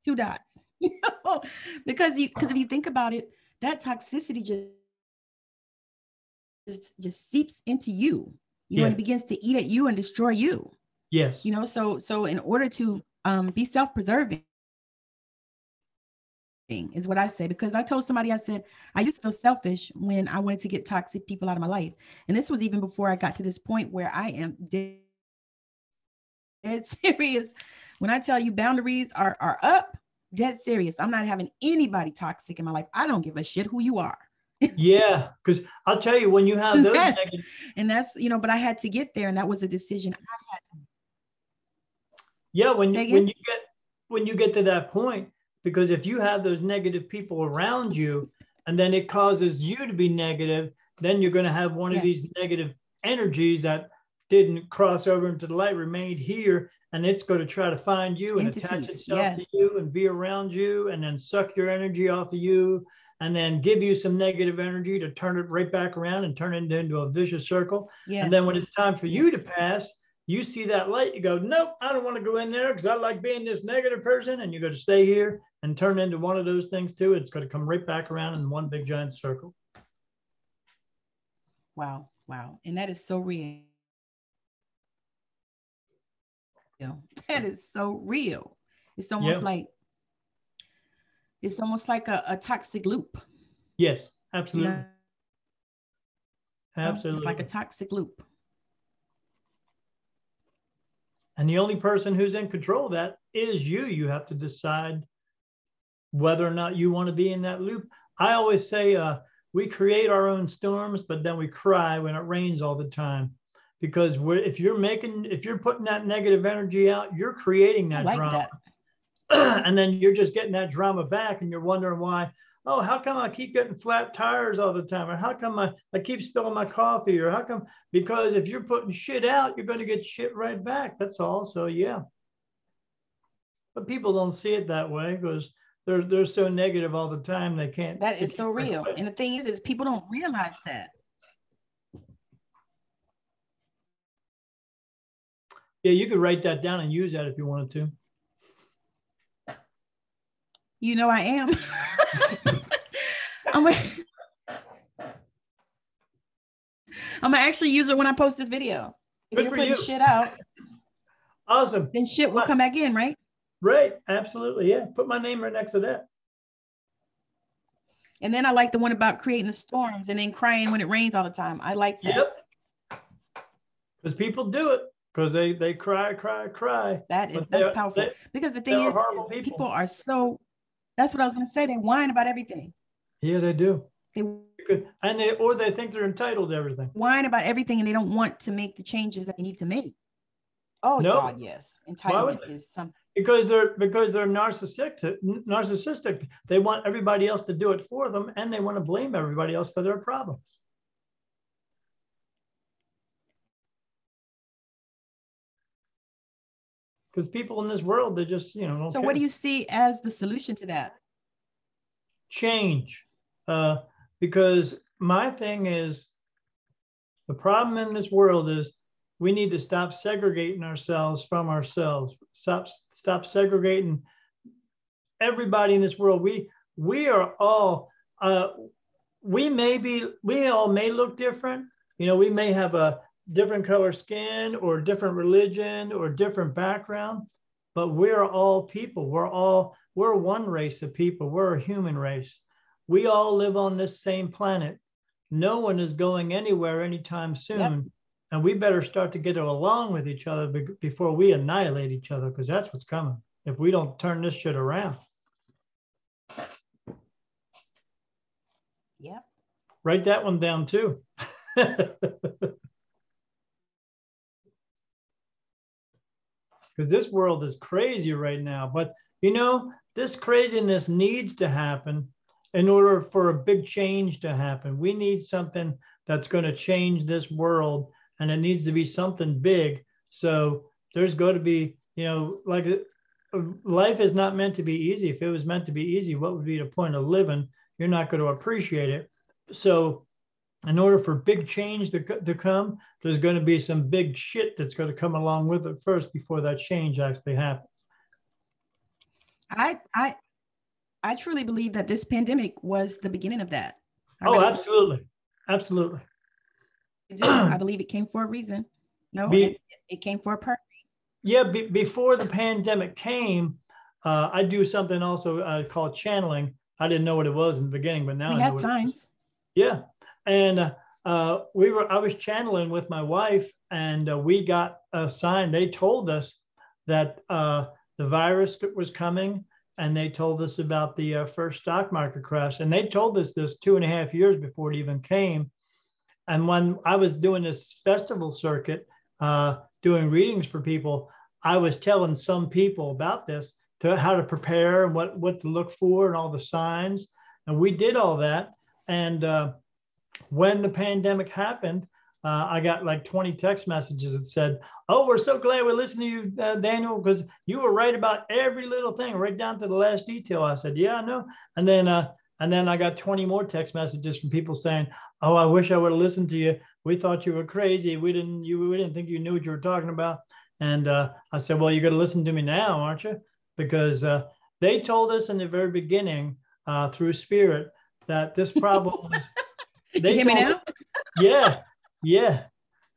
Two dots. <laughs> because you because if you think about it, that toxicity just just, just seeps into you. You know, and it begins to eat at you and destroy you. Yes. You know, so so in order to um be self-preserving is what I say because I told somebody I said I used to feel selfish when I wanted to get toxic people out of my life. And this was even before I got to this point where I am dead, dead <laughs> serious. When I tell you boundaries are are up, dead serious. I'm not having anybody toxic in my life. I don't give a shit who you are. <laughs> Yeah, because I'll tell you when you have those Yes. negative, And that's, you know, but I had to get there and that was a decision I had to yeah, when you when you get when you get to that point, because if you have those negative people around you, and then it causes you to be negative, then you're going to have one Yeah. of these negative energies that didn't cross over into the light remained here, and it's going to try to find you and attach itself yes. to you and be around you, and then suck your energy off of you, and then give you some negative energy to turn it right back around and turn it into a vicious circle. Yes. And then when it's time for you to pass, you see that light, you go, nope, I don't want to go in there because I like being this negative person. And you're going to stay here and turn into one of those things too. It's going to come right back around in one big giant circle. Wow, wow. And that is so real. <laughs> That is so real. It's almost Yeah. like it's almost like a, a toxic loop. Yes, You absolutely. know? Absolutely. It's like a toxic loop. and the only person who's in control of that is you. You have to decide whether or not you want to be in that loop. I always say uh, we create our own storms, but then we cry when it rains all the time. Because if you're making, if you're putting that negative energy out, you're creating that like drama. That. <clears throat> and then you're just getting that drama back and you're wondering why, oh, how come I keep getting flat tires all the time? Or how come I, I keep spilling my coffee? Or how come, because if you're putting shit out, you're going to get shit right back. That's all. So, yeah. But people don't see it that way because they're they're so negative all the time they can't. That is so real. And the thing is, is people don't realize that. Yeah, you could write that down and use that if you wanted to. You know I am. <laughs> I'm gonna, I'm gonna actually use it when I post this video. If Good you're putting you. shit out, awesome. Then shit will come back in, right? Right. Absolutely. Yeah. Put my name right next to that. And then I like the one about creating the storms and then crying when it rains all the time. I like that. Yep. Because people do it because they they cry, cry, cry. That is that's powerful. They, because the thing is, people. people. are so. That's what I was going to say. They whine about everything. Yeah, they do. They and they or they think they're entitled to everything. Whine about everything, and they don't want to make the changes that they need to make. Oh no. God, yes, entitlement is something because they're because they're narcissistic narcissistic they want everybody else to do it for them and they want to blame everybody else for their problems because people in this world they just you know so care. what do you see as the solution to that change uh, because my thing is the problem in this world is we need to stop segregating ourselves from ourselves. Stop, stop segregating everybody in this world. We we are all uh, we may be we all may look different. You know, we may have a different color skin or different religion or different background, but we're all people. We're all we're one race of people. We're a human race. We all live on this same planet. No one is going anywhere anytime soon. Yep and we better start to get along with each other be- before we annihilate each other because that's what's coming if we don't turn this shit around yep write that one down too <laughs> because this world is crazy right now but you know this craziness needs to happen in order for a big change to happen we need something that's going to change this world and it needs to be something big. So there's got to be, you know, like uh, life is not meant to be easy. If it was meant to be easy, what would be the point of living? You're not going to appreciate it. So, in order for big change to, to come, there's going to be some big shit that's going to come along with it first before that change actually happens. I I I truly believe that this pandemic was the beginning of that. I oh, absolutely, absolutely do. <clears throat> I believe it came for a reason. No, be, it, it, came for a purpose. Yeah, be, before the pandemic came, uh, I do something also uh, called channeling. I didn't know what it was in the beginning, but now we I had signs. Yeah, and uh, we were. I was channeling with my wife, and uh, we got a sign. They told us that uh, the virus was coming, and they told us about the uh, first stock market crash. And they told us this two and a half years before it even came. And when I was doing this festival circuit, uh, doing readings for people, I was telling some people about this, to how to prepare and what, what to look for and all the signs. And we did all that. And uh, when the pandemic happened, uh, I got like 20 text messages that said, Oh, we're so glad we listened to you, uh, Daniel, because you were right about every little thing, right down to the last detail. I said, Yeah, I know. And then uh, and then I got 20 more text messages from people saying, "Oh, I wish I would have listened to you. We thought you were crazy. We didn't you we didn't think you knew what you were talking about." And uh, I said, "Well, you're going to listen to me now, aren't you?" Because uh, they told us in the very beginning uh, through Spirit that this problem <laughs> was. They you hear me now? <laughs> yeah, yeah.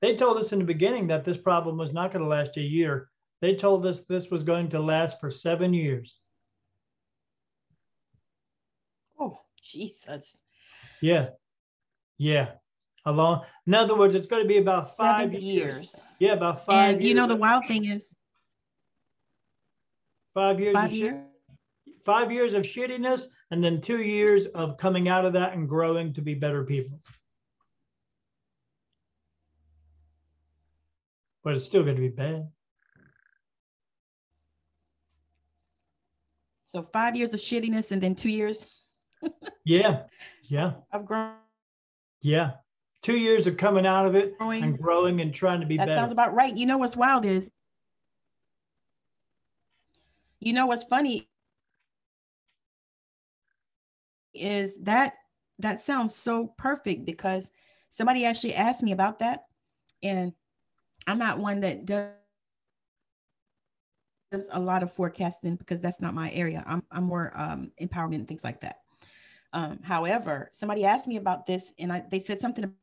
They told us in the beginning that this problem was not going to last a year. They told us this was going to last for seven years. Oh, Jesus. Yeah. Yeah. A long, in other words, it's going to be about five years. years. Yeah, about five and you know, the wild thing is five years. Five years. Five years of shittiness and then two years of coming out of that and growing to be better people. But it's still going to be bad. So five years of shittiness and then two years <laughs> yeah. Yeah. of growing. Yeah. Two years of coming out of it Growing. and growing and trying to be That better. sounds about right. You know what's wild is, you know what's funny is that that sounds so perfect because somebody actually asked me about that, and I'm not one that does a lot of forecasting because that's not my area. I'm I'm more um, empowerment and things like that. Um, however, somebody asked me about this, and I, they said something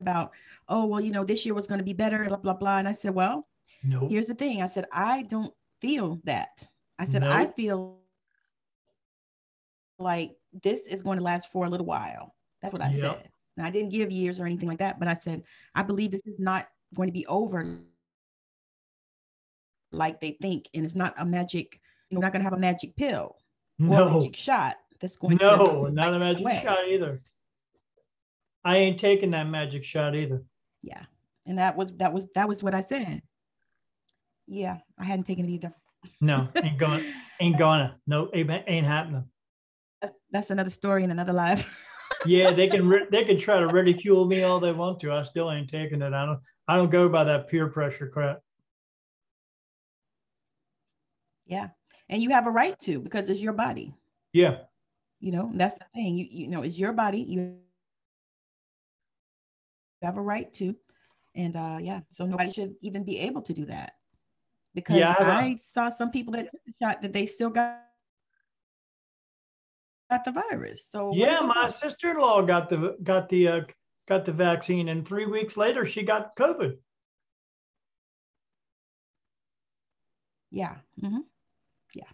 about, oh, well, you know, this year was going to be better, blah, blah, blah. And I said, well, here's the thing. I said, I don't feel that. I said, I feel like this is going to last for a little while. That's what I Yep. said. And I didn't give years or anything like that, but I said, I believe this is not going to be over like they think. And it's not a magic, you know, not going to have a magic pill or a No. magic shot that's going to. No, not a magic away. shot either. I ain't taking that magic shot either. Yeah. And that was, that was, that was what I said. Yeah. I hadn't taken it either. No, ain't going, ain't <laughs> gonna. No, ain't, ain't happening. That's, that's another story in another life. <laughs> Yeah, they can ri- they can try to ridicule me all they want to. I still ain't taking it. I don't I don't go by that peer pressure crap. Yeah. And you have a right to because it's your body. Yeah, You know, that's the thing. You you know, it's your body. You have a right to. And uh yeah, so nobody should even be able to do that. Because Yeah, I I saw some people that took the shot that they still got got the virus. So yeah. My sister-in-law got the got the uh, got the vaccine, and three weeks later she got COVID. yeah. Mm-hmm. Yeah.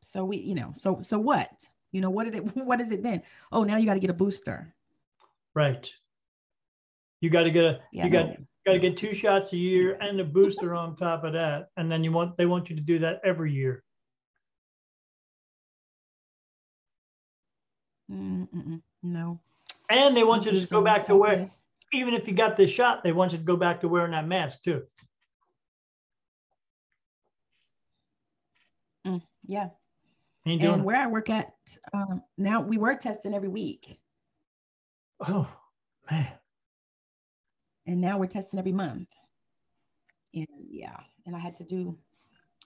So we, you know, so so what? You know, what is it <laughs> what is it then? Oh, now you got to get a booster. Right. You got to get a Yeah. you got no. got to get two shots a year and a booster on top of that, and then you want they want you to do that every year. Mm, mm, mm. No. And they want you to go back to wear even if you got the shot, they want you to go back to wearing that mask too. Yeah. Ain't doing And it. where I work at um, now, we were testing every week, Oh man. and now we're testing every month. And yeah, and I had to do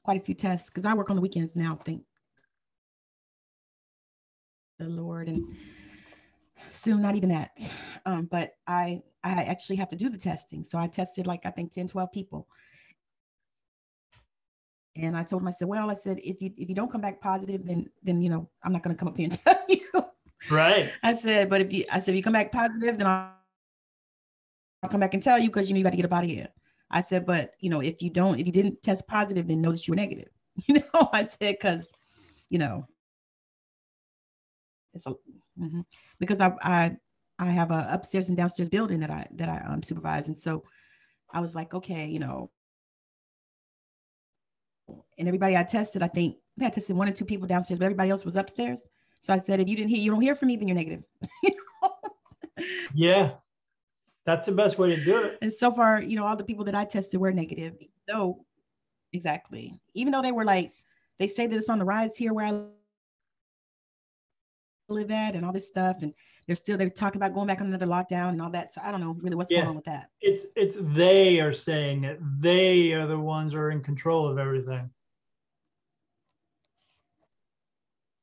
quite a few tests because I work on the weekends now. Thank the Lord, and soon not even that. Um, but I I actually have to do the testing, so I tested like I think 10, 12 people. And I told him, I said, well, I said, if you if you don't come back positive, then then you know I'm not going to come up here and <laughs> tell you. Right. I said, but if you, I said, if you come back positive, then I'll, I'll come back and tell you because you know you got to get up out of here. I said, but you know, if you don't, if you didn't test positive, then know that you were negative. <laughs> You know, I said because, you know, it's a mhm. because I I I have a upstairs and downstairs building that I that I um, supervise, and so I was like, okay, you know, and everybody I tested, I think I tested one or two people downstairs, but everybody else was upstairs. So I said, if you didn't hear, you don't hear from me, then you're negative. <laughs> Yeah. That's the best way to do it. And so far, you know, all the people that I tested were negative. No, exactly. Even though they were like, they say that it's on the rise here where I live at and all this stuff. And they're still, they're talking about going back on another lockdown and all that. So I don't know really what's Yeah. going on with that. It's it's they are saying it. They are the ones who are in control of everything.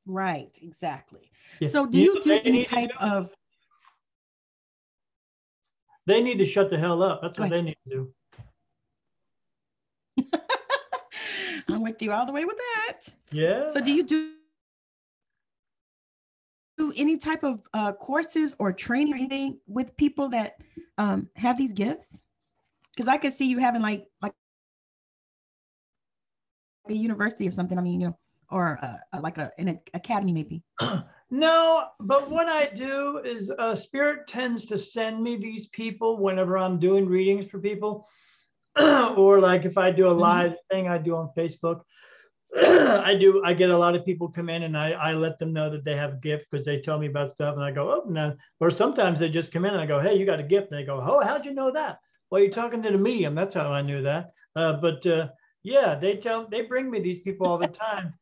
Right. Exactly. Yeah. So do You you do any need to type of, They need to shut the hell up. That's what they need to do. <laughs> I'm with you all the way with that. Yeah. So do you do do any type of uh, courses or training or anything with people that um, have these gifts? Because I could see you having like like a university or something. I mean, you know, or uh, uh, like a an academy maybe. <clears throat> No, but what I do is uh, Spirit tends to send me these people whenever I'm doing readings for people, <clears throat> or like if I do a Mhm. live thing I do on Facebook. <clears throat> I do. I get a lot of people come in and I, I let them know that they have a gift because they tell me about stuff and I go, oh, no. Or sometimes they just come in and I go, hey, you got a gift. And they go, oh, how'd you know that? Well, you're talking to the medium. That's how I knew that. Uh, but uh, yeah, they tell, they bring me these people all the time.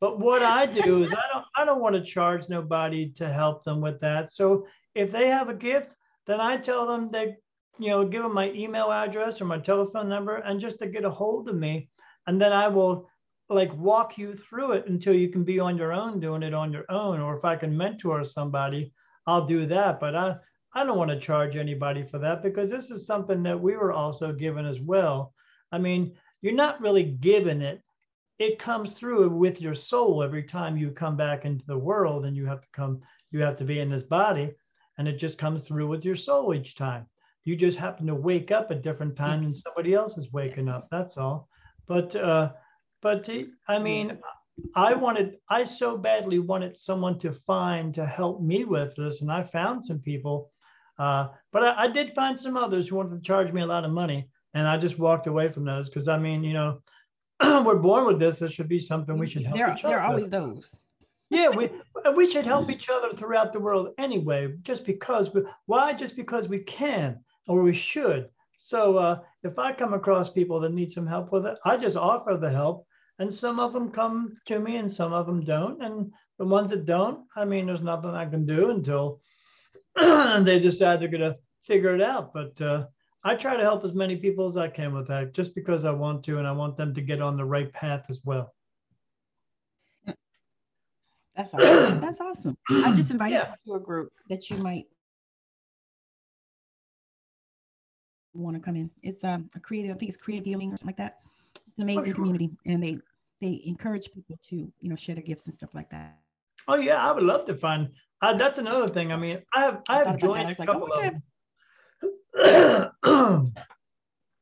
but what I do is I don't, I don't want to charge nobody to help them with that. So if they have a gift, then I tell them they, you know, give them my email address or my telephone number and just to get a hold of me. And then I will like walk you through it until you can be on your own doing it on your own. Or if I can mentor somebody, I'll do that. But I, I don't want to charge anybody for that because this is something that we were also given as well. I mean, you're not really given it. It comes through with your soul every time you come back into the world and you have to come, you have to be in this body and it just comes through with your soul each time. You just happen to wake up at different times yes. and somebody else is waking yes. up. That's all. But uh, but I mean, I wanted, I so badly wanted someone to find to help me with this, and I found some people. Uh, but I, I, did find some others who wanted to charge me a lot of money, and I just walked away from those because I mean, you know, <clears throat> we're born with this. This should be something we should help. There, there are always those. yeah, we we should help each other throughout the world anyway. Just because, we, why? Just because we can or we should. So uh, if I come across people that need some help with it, I just offer the help and some of them come to me and some of them don't. And the ones that don't i mean there's nothing i can do until <clears throat> they decide they're going to figure it out. But uh, i try to help as many people as i can with that just because i want to and i want them to get on the right path as well. That's awesome. <clears throat> That's awesome. I just invited yeah. you to a group that you might want to come in. It's um, a creative i think it's creative healing or something like that. It's an amazing community and they they encourage people to you know share their gifts and stuff like that oh yeah i would love to find uh, that's another thing i mean i have i have joined a couple like, oh, of them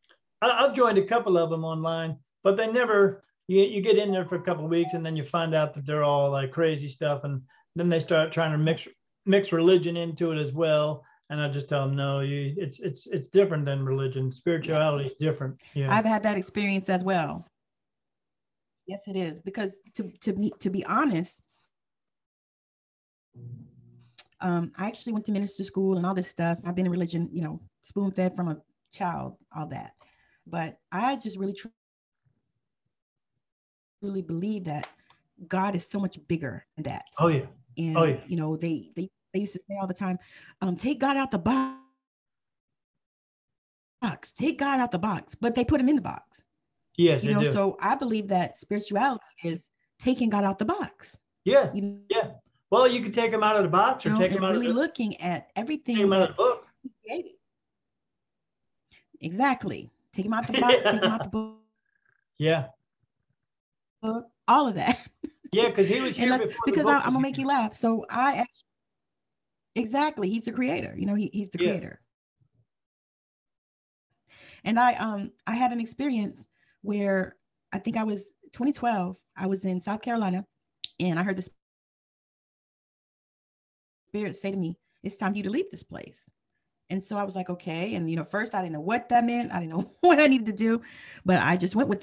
<clears throat> i've joined a couple of them online but they never you, you get in there for a couple of weeks and then you find out that they're all like crazy stuff and then they start trying to mix mix religion into it as well and I just tell them, no, you, it's it's it's different than religion. Spirituality yes. is different. Yeah, I've had that experience as well. Yes, it is because to to be to be honest, um, I actually went to minister school and all this stuff. I've been in religion, you know, spoon fed from a child, all that. But I just really truly believe that God is so much bigger than that. Oh yeah. And oh, yeah. you know, they they they used to say all the time, um, take God out the box. box. Take God out the box, but they put him in the box. Yes, you know. Do. So I believe that spirituality is taking God out the box. Yeah, you know? yeah. Well, you can take him out of the box or you know, take him out really of the, looking at everything. Take him out of the book. Exactly. Take him out the <laughs> box. take him out the book. Yeah. Book. All of that. Yeah, because he was <laughs> here because I, am gonna make you laugh. So I actually Exactly. He's the creator. You know, he, he's the yeah. creator. And I um I had an experience where I think I was 2012. I was in South Carolina and I heard the spirit say to me, it's time for you to leave this place. And so I was like, okay. And you know, first I didn't know what that meant. I didn't know <laughs> what I needed to do, but I just went with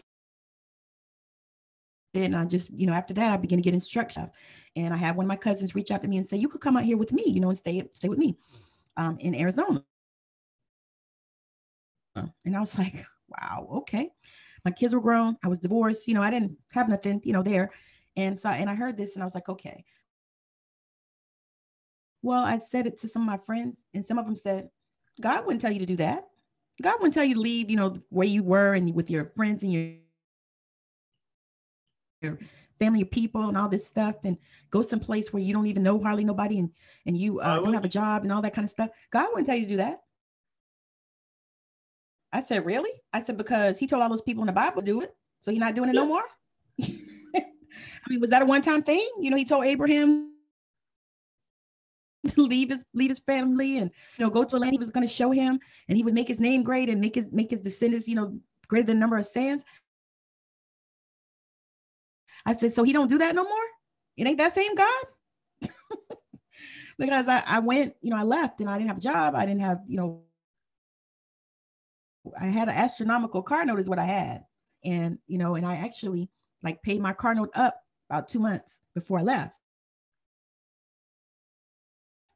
it. and I just, you know, after that, I began to get instruction. And I had one of my cousins reach out to me and say, you could come out here with me, you know, and stay, stay with me um, in Arizona. And I was like, wow, okay. My kids were grown. I was divorced. You know, I didn't have nothing, you know, there. And so, and I heard this and I was like, okay. Well, I said it to some of my friends, and some of them said, God wouldn't tell you to do that. God wouldn't tell you to leave, you know, where you were and with your friends and your your family, your people, and all this stuff, and go someplace where you don't even know hardly nobody, and and you uh, don't have a job and all that kind of stuff. God wouldn't tell you to do that. I said, really? I said because He told all those people in the Bible do it, so He's not doing it yeah. no more. <laughs> I mean, was that a one-time thing? You know, He told Abraham <laughs> to leave his leave his family and you know go to a land he was going to show him and he would make his name great and make his make his descendants you know greater than the number of sands I said, so he don't do that no more? It ain't that same God? <laughs> because I, I went, you know, I left and I didn't have a job. I didn't have, you know, I had an astronomical car note is what I had. And, you know, and I actually like paid my car note up about two months before I left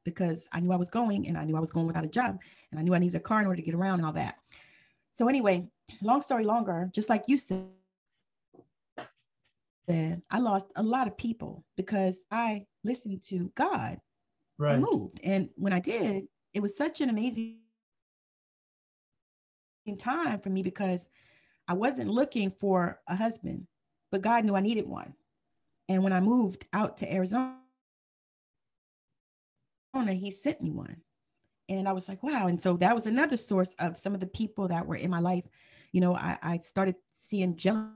because I knew I was going and I knew I was going without a job and I knew I needed a car in order to get around and all that. So anyway, long story longer, just like you said, I lost a lot of people because I listened to God Right. and moved. And when I did, it was such an amazing time for me because I wasn't looking for a husband, but God knew I needed one. And when I moved out to Arizona, he sent me one. And I was like, wow. And so that was another source of some of the people that were in my life. You know, I, I started seeing jealousy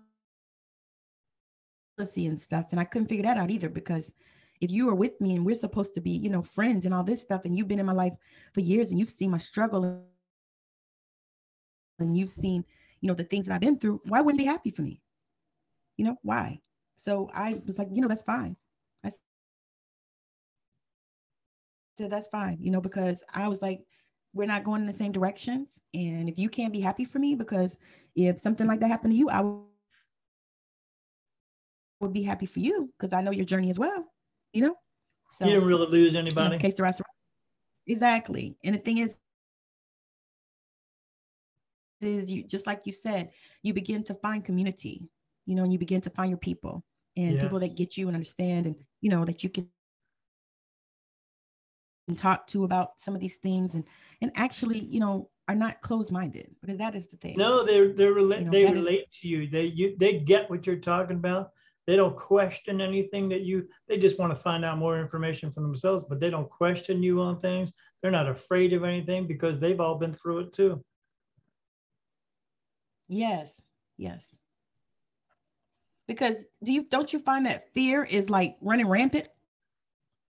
and stuff. And I couldn't figure that out either because if you are with me and we're supposed to be, you know, friends and all this stuff, and you've been in my life for years and you've seen my struggle and you've seen, you know, the things that I've been through, why wouldn't be happy for me? You know, why? So I was like, you know, that's fine. I said, that's fine, you know, because I was like, we're not going in the same directions. And if you can't be happy for me, because if something like that happened to you, I would be happy for you because I know your journey as well, you know? So you didn't really lose you know, case the rest. Exactly. And the thing is, is you just like you said, you begin to find community, you know, and you begin to find your people and people that get you and understand and you know that you can talk to about some of these things and and actually, you know, are not closed-minded because that is the thing. No, they're they're rela- You know, they that is- relate to you. They you they get what you're talking about. They don't question anything that you. They just want to find out more information for themselves, but they don't question you on things. They're not afraid of anything because they've all been through it too. Yes. Yes. Because do you don't you find that fear is like running rampant?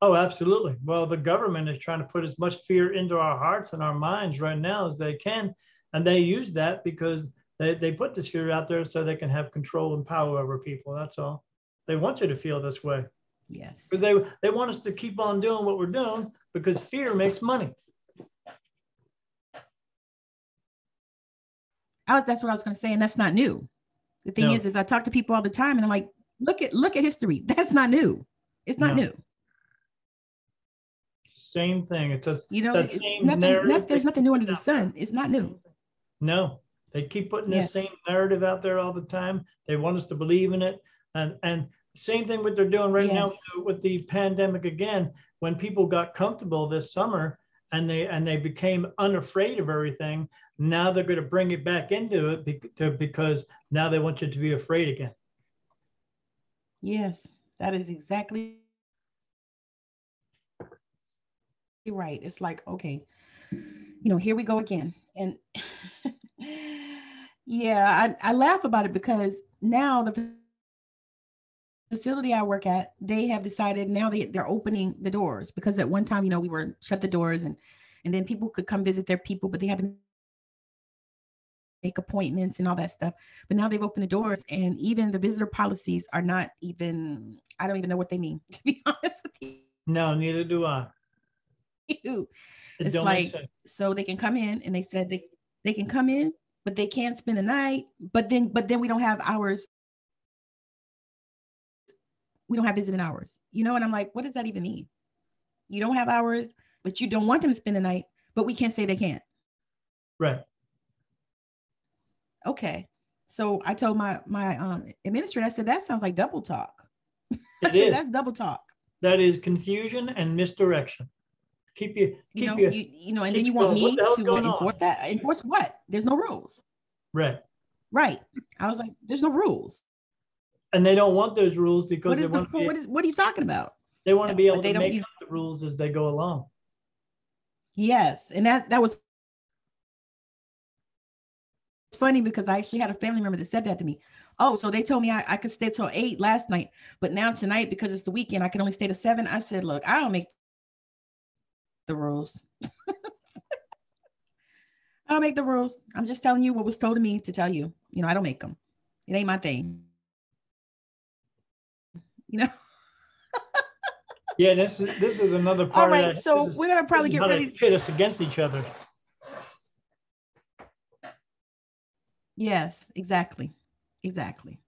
Oh, absolutely. Well, the government is trying to put as much fear into our hearts and our minds right now as they can. And they use that because they, they put this fear out there so they can have control and power over people. That's all. They want you to feel this way. Yes. But they, they want us to keep on doing what we're doing because fear makes money. I was, that's what I was going to say, and that's not new. The thing No. is, is I talk to people all the time, and I'm like, look at look at history. <laughs> That's not new. It's not No. new. Same thing. It's just You know, that it- same nothing. narrative Not, there's nothing new under the sun. It's not new. No, they keep putting Yeah. the same narrative out there all the time. They want us to believe in it. And and same thing what they're doing right now Yes. with- with the pandemic again. When people got comfortable this summer and they and they became unafraid of everything, now they're going to bring it back into it be- to, because now they want you to be afraid again. Yes, that is exactly right. It's like, okay, you know, here we go again. And <laughs> yeah, I, I laugh about it because now the facility I work at, they have decided now they, they're opening the doors because at one time, you know, we were shut the doors and and then people could come visit their people, but they had to make appointments and all that stuff. But now they've opened the doors, and even the visitor policies are not even, I don't even know what they mean, <laughs> to be honest with you. No, neither do I. you. It It's like- So they can come in and they said they, they can come in, but they can't spend the night. But then, but then we don't have hours. We don't have visiting hours, you know? And I'm like, what does that even mean? You don't have hours, but you don't want them to spend the night, but we can't say they can't. Right. Okay. So I told my my um administrator, I said, that sounds like double talk. <laughs> I It said, is. that's double talk. That is confusion and misdirection. Keep you You keep know, you you, you know, and then you want me to on? enforce that. Enforce what? There's no rules. right. Right. I was like, there's no rules. And they don't want those rules because What they the be, what is what are you talking about? they want to be able to make up the rules as they go along. Yes. And that that was funny because I actually had a family member that said that to me. Oh, so they told me I, I could stay till eight last night, but now tonight, because it's the weekend, I can only stay to seven. I said, look, I don't make the rules. <laughs> I don't make the rules. I'm just telling you what was told to me to tell you. You know, I don't make them. It ain't my thing. You know. <laughs> Yeah, this is this is another part. All that. so is- we're gonna probably get ready. they pit us against each other. Yes, exactly. Exactly.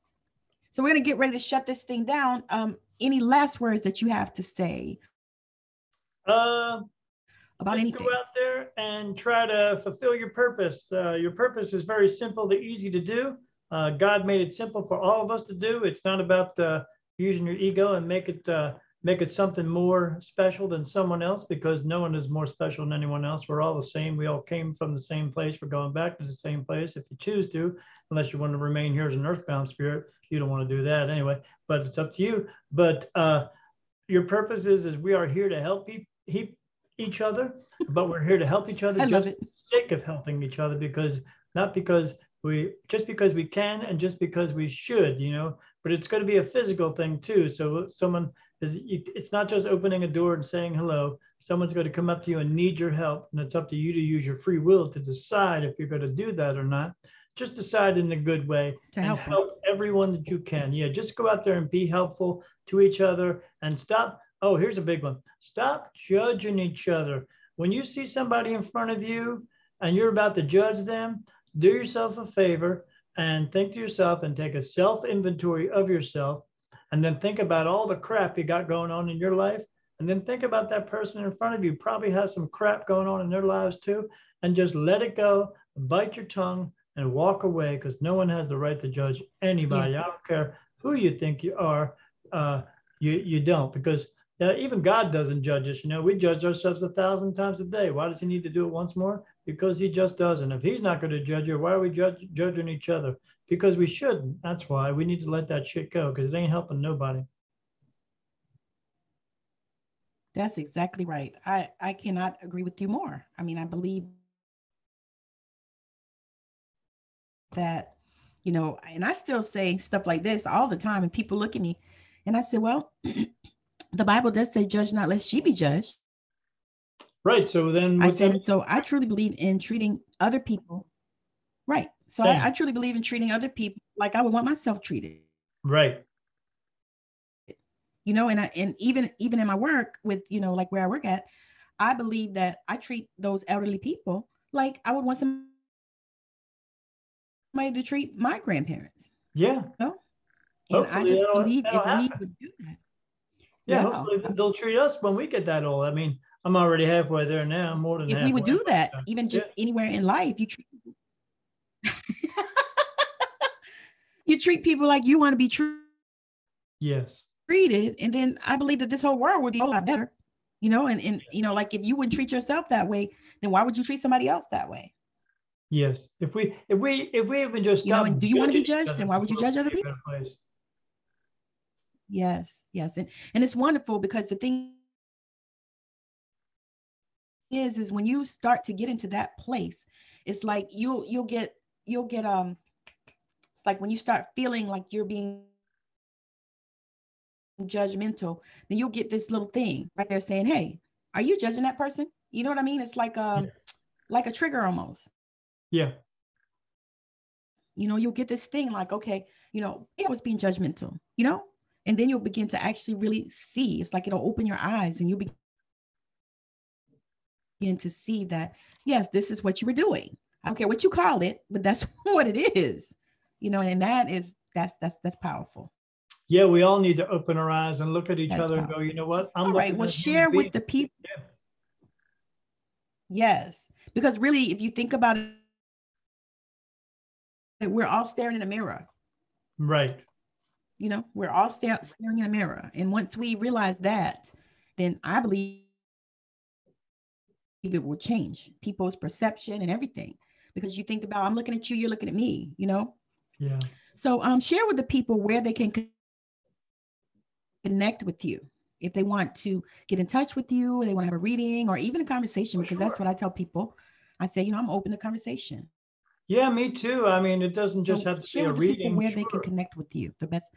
So we're gonna get ready to shut this thing down. Um, any last words that you have to say Uh, about anything? go out there and try to fulfill your purpose. Uh, your purpose is very simple to easy to do. Uh, God made it simple for all of us to do. It's not about uh, using your ego and make it uh, make it something more special than someone else because no one is more special than anyone else. We're all the same. We all came from the same place. We're going back to the same place if you choose to, unless you want to remain here as an earthbound spirit. You don't want to do that anyway, but it's up to you. But uh, your purpose is is we are here to help he- each other, but we're here to help each other <laughs> just it. for the sake of helping each other because not because we just because we can and just because we should, you know. But it's going to be a physical thing too. So someone is it's not just opening a door and saying hello. Someone's going to come up to you and need your help, and it's up to you to use your free will to decide if you're going to do that or not. Just decide in a good way To and help help, everyone that you can. Yeah, just go out there and be helpful to each other and stop. Oh, here's a big one. Stop judging each other. When you see somebody in front of you and you're about to judge them, do yourself a favor and think to yourself and take a self inventory of yourself and then think about all the crap you got going on in your life. And then think about that person in front of you probably has some crap going on in their lives too and just let it go bite your tongue and walk away because no one has the right to judge anybody. I don't care who you think you are uh, you you don't because uh, even god doesn't judge us you know. We judge ourselves a thousand times a day. Why does he need to do it once more? Because he just doesn't. If he's not going to judge you why are we judge, judging each other? Because we shouldn't. That's why we need to let that shit go because it ain't helping nobody. That's exactly right. I I cannot agree with you more. I mean, I believe that, you know, and I still say stuff like this all the time, and people look at me, and I say, well, <clears throat> the Bible does say, "Judge not, lest she be judged." right so then I said, that- so I truly believe in treating other people right. So I, I truly believe in treating other people like I would want myself treated. right. You know and i and even even in my work with you know like where i work at i believe that i treat those elderly people like i would want somebody to treat my grandparents. Yeah. And i just believe if we would do that yeah, hopefully they'll treat us when we get that old. I mean i'm already halfway there now more than if we would do that even yeah. just anywhere in life you treat <laughs> you treat people like you want to be treated. yes. treated and then i believe that this whole world would be a lot better you know and and you know like if you wouldn't treat yourself that way then why would you treat somebody else that way? Yes. If we if we if we even just You know, and do you wanna be judged? Then why would you judge other would be a better place. Yes, yes. And and it's wonderful because the thing is is when you start to get into that place, it's like you'll you'll get you'll get um it's like when you start feeling like you're being judgmental, then you'll get this little thing right there saying, Hey, are you judging that person? You know what I mean? It's like um like a trigger almost. yeah you know you'll get this thing like okay you know it was being judgmental you know and then you'll begin to actually really see. It's like it'll open your eyes and you'll begin to see that yes this is what you were doing. I don't care what you call it but that's <laughs> what it is you know and that is that's that's that's powerful. Yeah we all need to open our eyes and look at each That's other and go you know what? I'm all right well share with the people Yeah. yes because really if you think about it we're all staring in a mirror. Right you know we're all sta- staring in a mirror. And once we realize that then i believe it will change people's perception and everything. Because you think about i'm looking at you you're looking at me you know? Yeah. So um share with the people where they can connect with you. If they want to get in touch with you or they want to have a reading or even a conversation because that's what i tell people. I say you know i'm open to conversation yeah me too. I mean it doesn't just have to be a with the people reading where they can connect with you the best.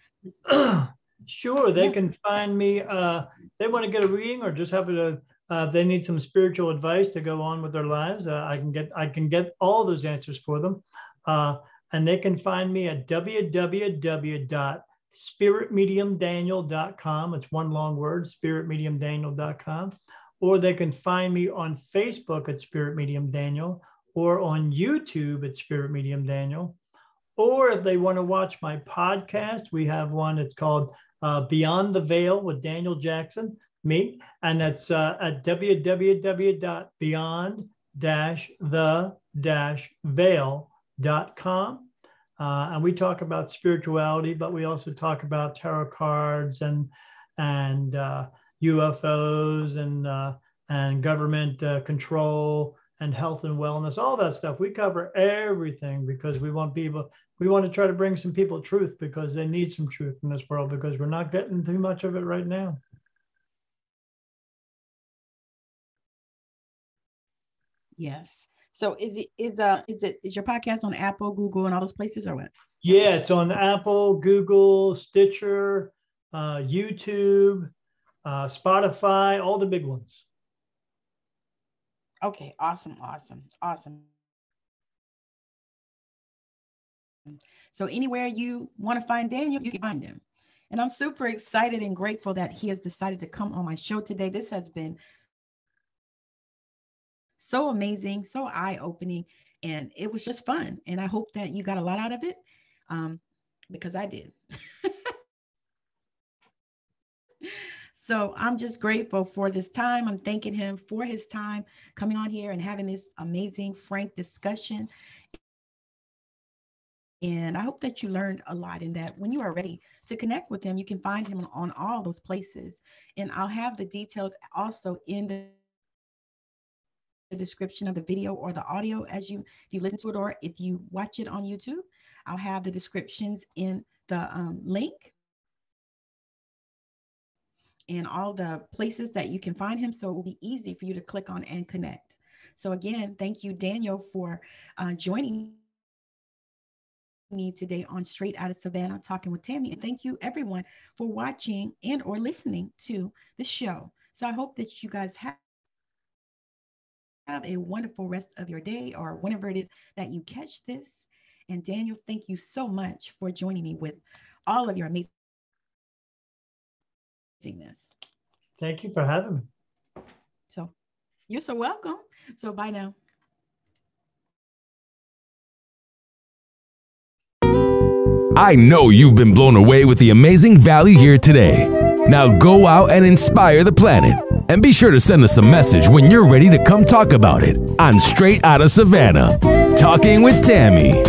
<clears throat> Sure they Yeah. can find me uh they want to get a reading or just have a uh, they need some spiritual advice to go on with their lives uh, i can get i can get all those answers for them uh, and they can find me at www.spiritmediumdaniel.com it's one long word spiritmediumdaniel.com or they can find me on facebook at spirit medium daniel or on youtube at spirit medium daniel Or if they want to watch my podcast, we have one. It's called uh, Beyond the Veil with Daniel Jackson, me, and that's uh, at www.beyond-the-veil.com. Uh, and we talk about spirituality, but we also talk about tarot cards and and uh, UFOs and uh, and government uh, control and health and wellness, all that stuff. We cover everything because we want people, we want to try to bring some people truth because they need some truth in this world because we're not getting too much of it right now. Yes. So is it is uh is it is your podcast on Apple, Google, and all those places or what? Yeah, it's on Apple, Google, Stitcher, uh, YouTube, uh, Spotify, all the big ones. Okay, awesome, awesome, awesome. So anywhere you want to find Daniel, you can find him. And I'm super excited and grateful that he has decided to come on my show today. This has been so amazing, so eye-opening, and it was just fun. And I hope that you got a lot out of it, um, because I did. <laughs> So I'm just grateful for this time. I'm thanking him for his time coming on here and having this amazing, frank discussion. And I hope that you learned a lot in that when you are ready to connect with him, you can find him on all those places. And I'll have the details also in the the description of the video or the audio as you if you listen to it or if you watch it on YouTube. I'll have the descriptions in the um, link and all the places that you can find him. So it will be easy for you to click on and connect. So again, thank you, Daniel, for uh, joining me today on Straight Out of Savannah, talking with Tammi. And thank you, everyone, for watching and or listening to the show. So I hope that you guys have have a wonderful rest of your day or whenever it is that you catch this. And Daniel, thank you so much for joining me with all of your amazing this. Thank you for having me. So you're so welcome. So bye now. I know you've been blown away with the amazing value here today. Now go out and inspire the planet. And be sure to send us a message when you're ready to come talk about it on Straight Out of Savannah. Talking with Tammi.